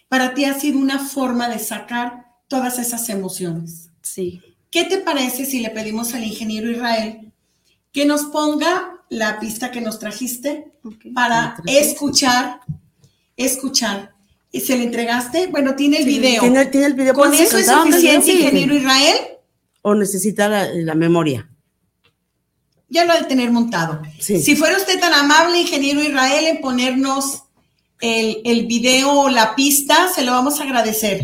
para ti ha sido una forma de sacar todas esas emociones.
Sí.
¿Qué te parece si le pedimos al ingeniero Israel que nos ponga la pista que nos trajiste para escuchar, escuchar? ¿Y se le entregaste? Bueno, tiene el video.
¿Tiene, tiene el video?
¿Con
¿Puedes
eso es suficiente, ingeniero Israel?
¿O necesita la, la memoria?
Ya lo ha de tener montado.
Sí.
Si fuera usted tan amable, ingeniero Israel, en ponernos el, el video o la pista, se lo vamos a agradecer.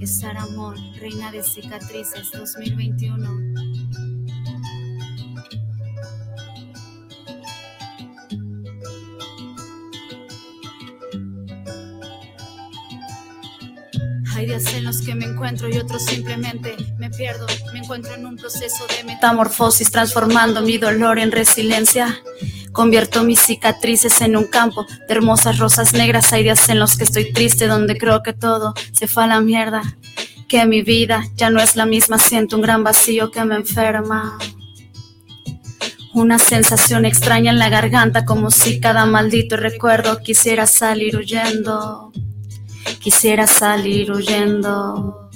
Estar amor, reina de cicatrices 2021. Hay días en los que me encuentro y otros simplemente me pierdo. Me encuentro en un proceso de metamorfosis, transformando mi dolor en resiliencia. Convierto mis cicatrices en un campo de hermosas rosas negras. Hay días en los que estoy triste, donde creo que todo se fue a la mierda. Que mi vida ya no es la misma, siento un gran vacío que me enferma. Una sensación extraña en la garganta, como si cada maldito recuerdo quisiera salir huyendo. Quisiera salir huyendo.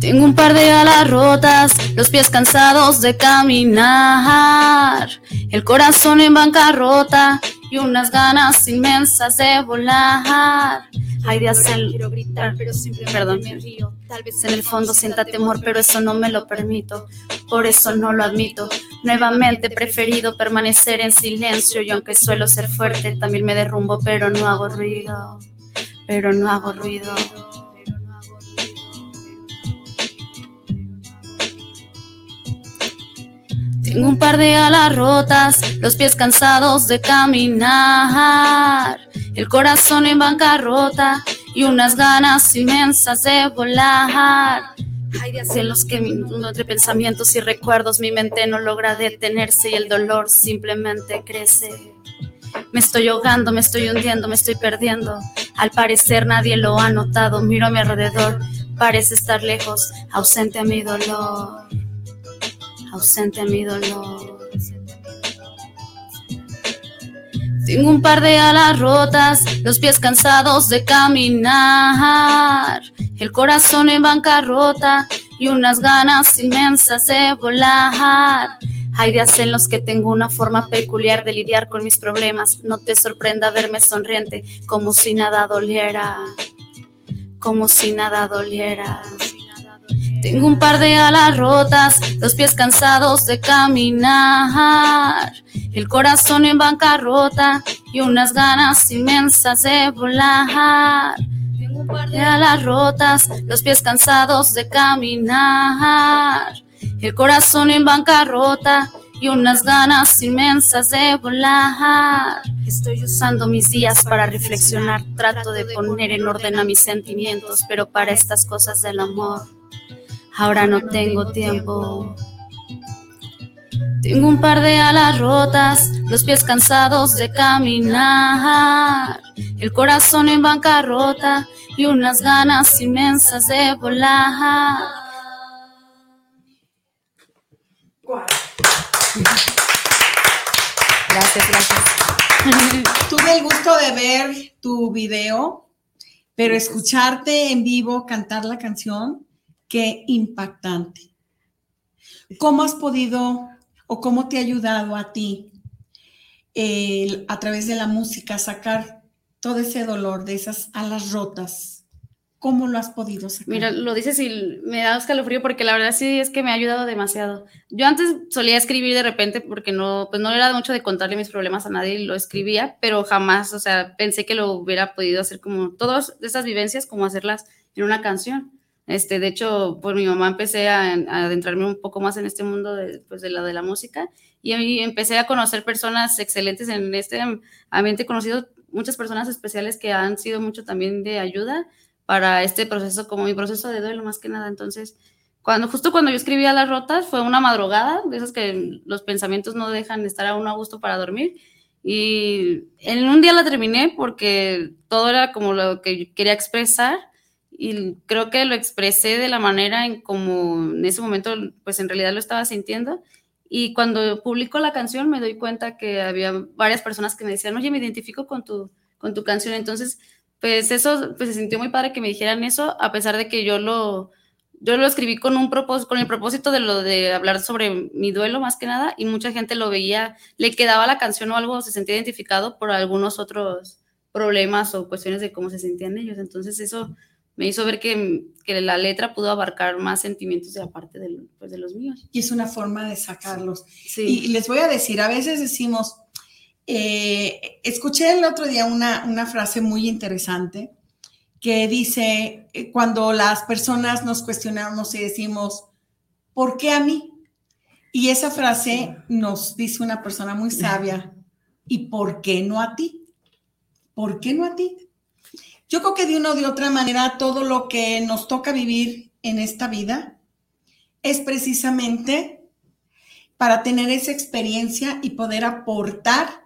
Tengo un par de alas rotas, los pies cansados de caminar, el corazón en bancarrota y unas ganas inmensas de volar. Hay días en quiero gritar, pero Perdón. me río. Tal vez en el fondo sienta temor, pero eso no me lo permito. Por eso no lo admito. Nuevamente he preferido permanecer en silencio y aunque suelo ser fuerte, también me derrumbo, pero no hago ruido. Pero no hago ruido. Tengo un par de alas rotas, los pies cansados de caminar, el corazón en bancarrota y unas ganas inmensas de volar. Hay días en los que me inundo entre pensamientos y recuerdos, mi mente no logra detenerse y el dolor simplemente crece. Me estoy ahogando, me estoy hundiendo, me estoy perdiendo. Al parecer nadie lo ha notado, miro a mi alrededor, parece estar lejos, ausente a mi dolor ausente a mi dolor. Tengo un par de alas rotas, los pies cansados de caminar, el corazón en bancarrota y unas ganas inmensas de volar. Hay días en los que tengo una forma peculiar de lidiar con mis problemas. No te sorprenda verme sonriente, como si nada doliera, como si nada doliera. Tengo un par de alas rotas, los pies cansados de caminar, el corazón en bancarrota y unas ganas inmensas de volar. Tengo un par de alas rotas, los pies cansados de caminar, el corazón en bancarrota y unas ganas inmensas de volar. Estoy usando mis días para reflexionar, trato de poner en orden a mis sentimientos, pero para estas cosas del amor ahora no tengo tiempo. Tengo un par de alas rotas, los pies cansados de caminar, el corazón en bancarrota y unas ganas inmensas de volar.
Gracias, gracias. Tuve el gusto de ver tu video, pero escucharte en vivo cantar la canción, qué impactante. ¿Cómo has podido o cómo te ha ayudado a ti el- a través de la música sacar todo ese dolor de esas alas rotas? ¿Cómo lo has podido sacar?
Mira, lo dices y me da escalofrío porque la verdad sí es que me ha ayudado demasiado. Yo antes solía escribir de repente porque no, pues no era mucho de contarle mis problemas a nadie lo escribía, pero jamás, o sea, pensé que lo hubiera podido hacer como todas esas vivencias, como hacerlas en una canción. Este, de hecho, por mi mamá empecé a, adentrarme un poco más en este mundo de, pues, de la de la música y empecé a conocer personas excelentes en este ambiente, he conocido muchas personas especiales que han sido mucho también de ayuda para este proceso, como mi proceso de duelo más que nada. Entonces, cuando, justo cuando yo escribía las rotas, fue una madrugada, de esas que los pensamientos no dejan de estar a uno a gusto para dormir. Y en un día la terminé porque todo era como lo que quería expresar y creo que lo expresé de la manera en como en ese momento pues en realidad lo estaba sintiendo y cuando publico la canción me doy cuenta que había varias personas que me decían, oye, me identifico con tu, con tu canción, entonces pues eso, pues se sintió muy padre que me dijeran eso, a pesar de que yo lo, yo lo escribí con un propósito, con el propósito de lo de hablar sobre mi duelo más que nada, y mucha gente lo veía, le quedaba la canción o algo, se sentía identificado por algunos otros problemas o cuestiones de cómo se sentían ellos. Entonces eso me hizo ver que, que la letra pudo abarcar más sentimientos de aparte de, pues, de los míos.
Y es una forma de sacarlos. Sí. Y les voy a decir, a veces decimos, eh, escuché el otro día una, una, frase muy interesante que dice, eh, cuando las personas nos cuestionamos y decimos, ¿por qué a mí? Y esa frase nos dice una persona muy sabia, ¿y por qué no a ti? ¿Por qué no a ti? Yo creo que de una o de otra manera todo lo que nos toca vivir en esta vida es precisamente para tener esa experiencia y poder aportar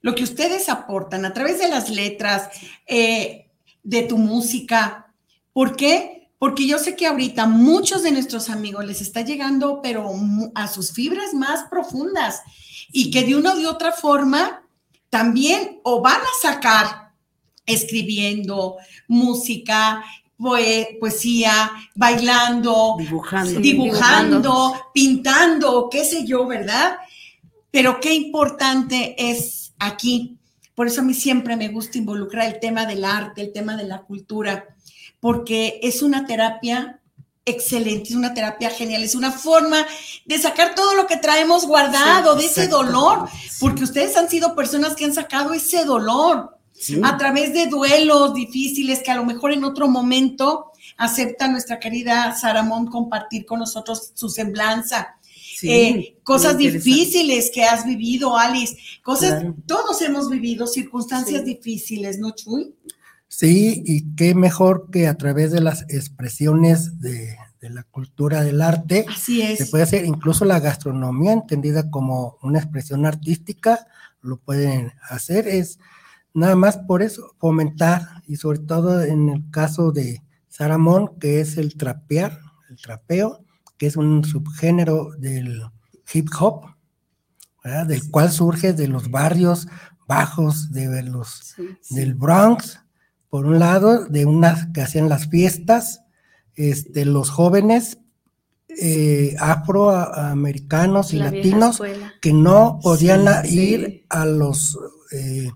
lo que ustedes aportan a través de las letras, eh, de tu música. ¿Por qué? Porque yo sé que ahorita muchos de nuestros amigos les está llegando, pero a sus fibras más profundas y que de una o de otra forma también o van a sacar escribiendo música, poesía, bailando,
dibujando,
dibujando, pintando, qué sé yo, ¿verdad? Pero qué importante es aquí. Por eso a mí siempre me gusta involucrar el tema del arte, el tema de la cultura, porque es una terapia excelente, es una terapia genial, es una forma de sacar todo lo que traemos guardado, de ese dolor, porque ustedes han sido personas que han sacado ese dolor a través de duelos difíciles que a lo mejor en otro momento acepta nuestra querida Saramón compartir con nosotros su semblanza. Eh, cosas difíciles que has vivido, Alice, cosas, todos hemos vivido circunstancias difíciles, ¿no, Chuy?
Sí, y qué mejor que a través de las expresiones de, la cultura del arte,
Así es.
se puede hacer incluso la gastronomía entendida como una expresión artística, lo pueden hacer, es nada más por eso, fomentar, y sobre todo en el caso de Saramón, que es el trapear, el trapeo, que es un subgénero del hip hop, del cual surge de los barrios bajos de los, del Bronx, por un lado, de unas que hacían las fiestas, este, los jóvenes eh, afroamericanos y latinos que no podían ir a los eh,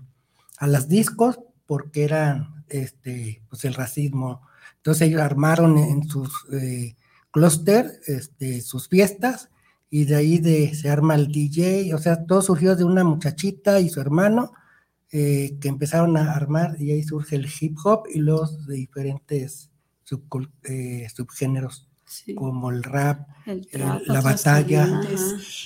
a las discos porque eran este pues el racismo. Entonces ellos armaron en sus eh, clúster, este, sus fiestas, y de ahí de, se arma el DJ, o sea, todo surgió de una muchachita y su hermano, eh, que empezaron a armar, y ahí surge el hip hop y los de diferentes eh, subgéneros. como el rap, la batalla.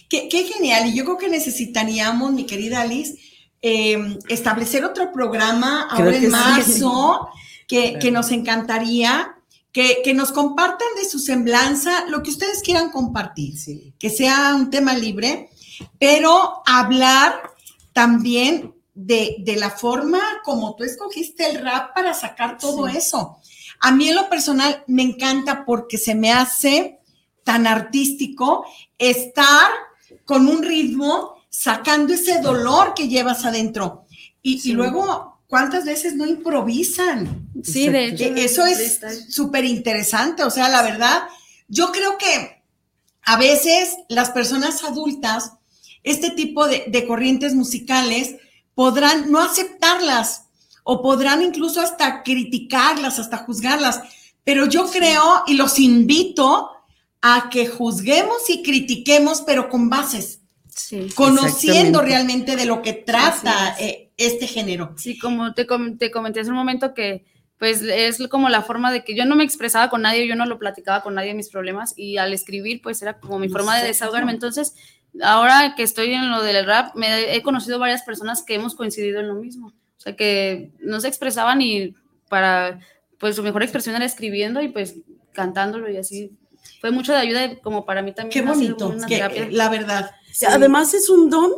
Qué, qué, genial, y yo creo que necesitaríamos, mi querida Alice, em, establecer otro programa ahora en marzo, que, que, nos encantaría, que, nos compartan de su semblanza lo que ustedes quieran compartir, que sea un tema libre, pero hablar también de, la forma como tú escogiste el rap para sacar todo eso. A mí en lo personal me encanta porque se me hace tan artístico estar con un ritmo sacando ese dolor que llevas adentro. Y, y luego ¿Cuántas veces no improvisan?
Sí, de hecho.
Eso es súper interesante. O sea, la verdad, yo creo que a veces las personas adultas, este tipo de, corrientes musicales, podrán no aceptarlas o podrán incluso hasta criticarlas, hasta juzgarlas, pero yo creo y los invito a que juzguemos y critiquemos, pero con bases, conociendo realmente de lo que trata eh, este género.
Sí, como te, te comenté hace un momento que pues es como la forma de que yo no me expresaba con nadie, yo no lo platicaba con nadie mis problemas y al escribir pues era como mi forma de desahogarme. Entonces, ahora que estoy en lo del rap, me he conocido varias personas que hemos coincidido en lo mismo. O sea, que no se expresaban y para, pues su mejor expresión era escribiendo y pues cantándolo y así. Fue mucho de ayuda como para mí también.
Qué bonito, la verdad.
Además es un don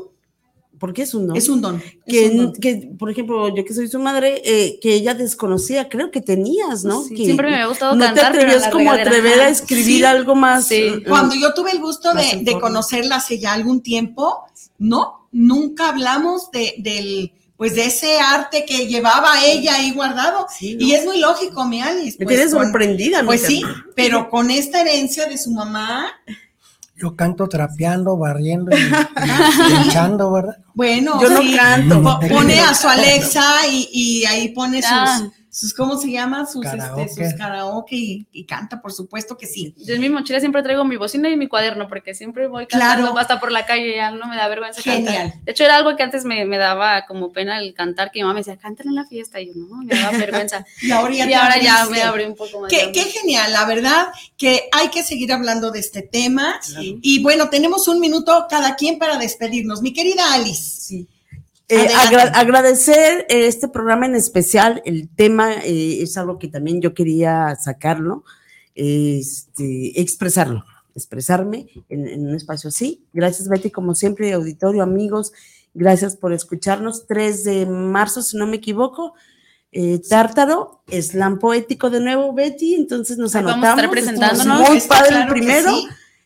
porque es un don.
Es un don.
Que, que por ejemplo, yo que soy su madre, eh, que ella desconocía, creo que tenías, ¿no?
siempre me ha gustado
no
cantar.
No te atrevías como a atrever a escribir algo más. Sí.
Eh, Cuando yo tuve el gusto de, de, conocerla hace ya algún tiempo, no, nunca hablamos de, del pues de ese arte que llevaba ella ahí guardado. Y es muy lógico, mi Alice.
Me tienes pues, sorprendida.
Pues sí, pero con esta herencia de su mamá,
yo canto trapeando, barriendo y, echando, ¿verdad?
Bueno,
yo no canto.
Pone a su Alexa y, y ahí pone sus, ¿cómo se llama? Sus karaoke, este, sus karaoke y, canta, por supuesto que sí.
Yo en mi mochila siempre traigo mi bocina y mi cuaderno porque siempre voy cantando claro. hasta por la calle, ya no me da vergüenza
Genial.
cantar. De hecho, era algo que antes me, me, daba como pena el cantar, que mi mamá me decía, cántale en la fiesta, y yo no, me daba vergüenza.
y ahora ya,
y ahora ya me abrí un poco más.
Qué, qué, genial, la verdad que hay que seguir hablando de este tema. Y bueno, tenemos un minuto cada quien para despedirnos. Mi querida Alice.
Sí. Eh, agradecer este programa en especial, el tema eh, es algo que también yo quería sacarlo, este, expresarlo, expresarme en, un espacio así. Gracias Betty, como siempre, auditorio, amigos, gracias por escucharnos. 3 de marzo, si no me equivoco, eh, Tártaro, slam poético de nuevo, Betty, entonces nos anotamos. Vamos a
estar presentándonos.
Muy padre el primero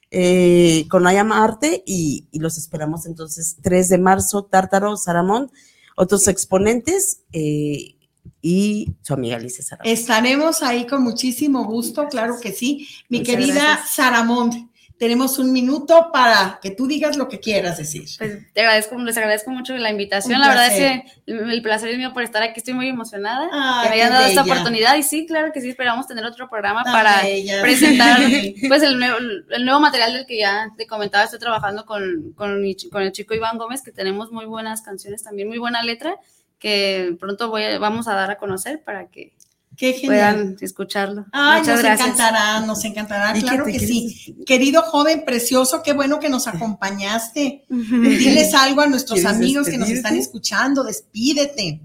eh, con Ayama Arte y, los esperamos entonces 3 de marzo, Tártaro, Saramón, otros exponentes eh, y su amiga Alicia Saramón.
Estaremos ahí con muchísimo gusto, claro que sí. Mi querida Saramón, tenemos un minuto para que tú digas lo que quieras decir.
Pues te agradezco, les agradezco mucho la invitación. la verdad es que el placer es mío por estar aquí. Estoy muy emocionada que me hayan dado esta oportunidad. Y sí, claro que sí, esperamos tener otro programa para presentar pues el nuevo, el nuevo material del que ya te comentaba. Estoy trabajando con, con, con el chico Iván Gómez, que tenemos muy buenas canciones también, muy buena letra, que pronto voy vamos a dar a conocer para que
Qué genial.
Puedan escucharlo.
Ay, nos encantará, nos encantará, claro que sí. Querido joven precioso, qué bueno que nos acompañaste. Diles algo a nuestros amigos que nos están escuchando, despídete.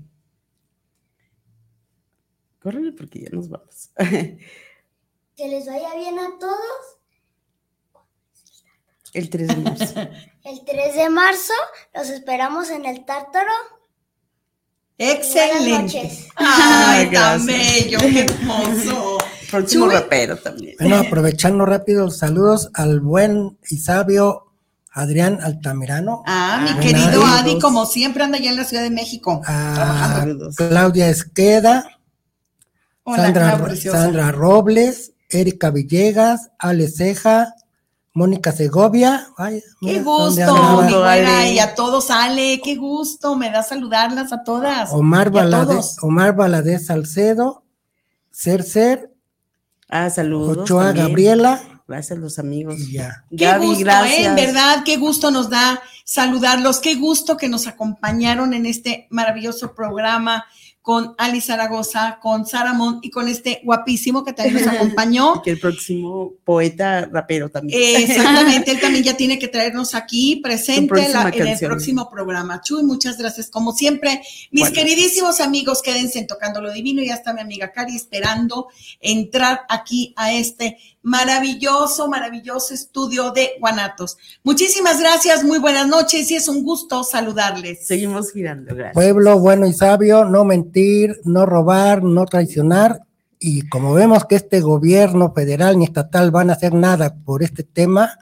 Córrele porque ya nos vamos.
que les vaya bien a todos.
El 3 de marzo.
El 3 de marzo los esperamos en el Tártaro
Excelente. Ay, tan bello, qué hermoso.
Próximo rapero también.
Bueno, aprovechando rápido, saludos al buen y sabio Adrián Altamirano.
Ah, mi querido Adi, como siempre anda allá en la Ciudad de México.
A Claudia Esqueda. Sandra, Sandra Robles, Erika Villegas, Ale Ceja, Mónica Segovia.
qué gusto, mi buena, y a todos, Ale, qué gusto, me da saludarlas a todas.
Omar Valadez, Omar Valadez Salcedo, Cercer.
Ah, saludos.
Ochoa Gabriela.
Gracias los amigos.
ya.
Qué Gaby, gusto, gracias. ¿eh? en verdad, qué gusto nos da saludarlos, qué gusto que nos acompañaron en este maravilloso programa con Ali Zaragoza, con Saramón y con este guapísimo que también nos acompañó.
que el próximo poeta rapero también.
exactamente, él también ya tiene que traernos aquí presente en el próximo programa. Chuy, muchas gracias. Como siempre, mis queridísimos amigos, quédense en Tocando lo Divino. Ya está mi amiga Cari esperando entrar aquí a este maravilloso, maravilloso estudio de Guanatos. Muchísimas gracias, muy buenas noches y es un gusto saludarles.
Seguimos girando, gracias.
Pueblo bueno y sabio, no mentir, no robar, no traicionar. Y como vemos que este gobierno federal ni estatal van a hacer nada por este tema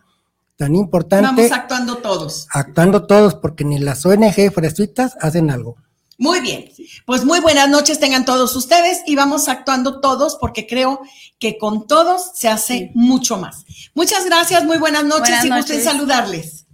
tan importante.
Vamos actuando todos.
Actuando todos, porque ni las ONG fresitas hacen algo.
Muy bien, pues muy buenas noches tengan todos ustedes y vamos actuando todos porque creo que con todos se hace mucho más. Muchas gracias, muy buenas noches y gusten saludarles.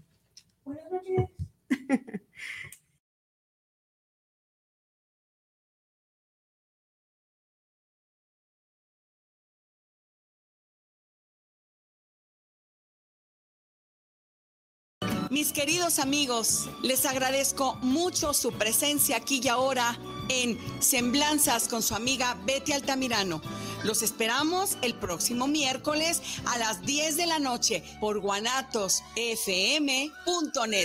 Mis queridos amigos, les agradezco mucho su presencia aquí y ahora en Semblanzas con su amiga Betty Altamirano. Los esperamos el próximo miércoles a las 10 de la noche por guanatosfm.net.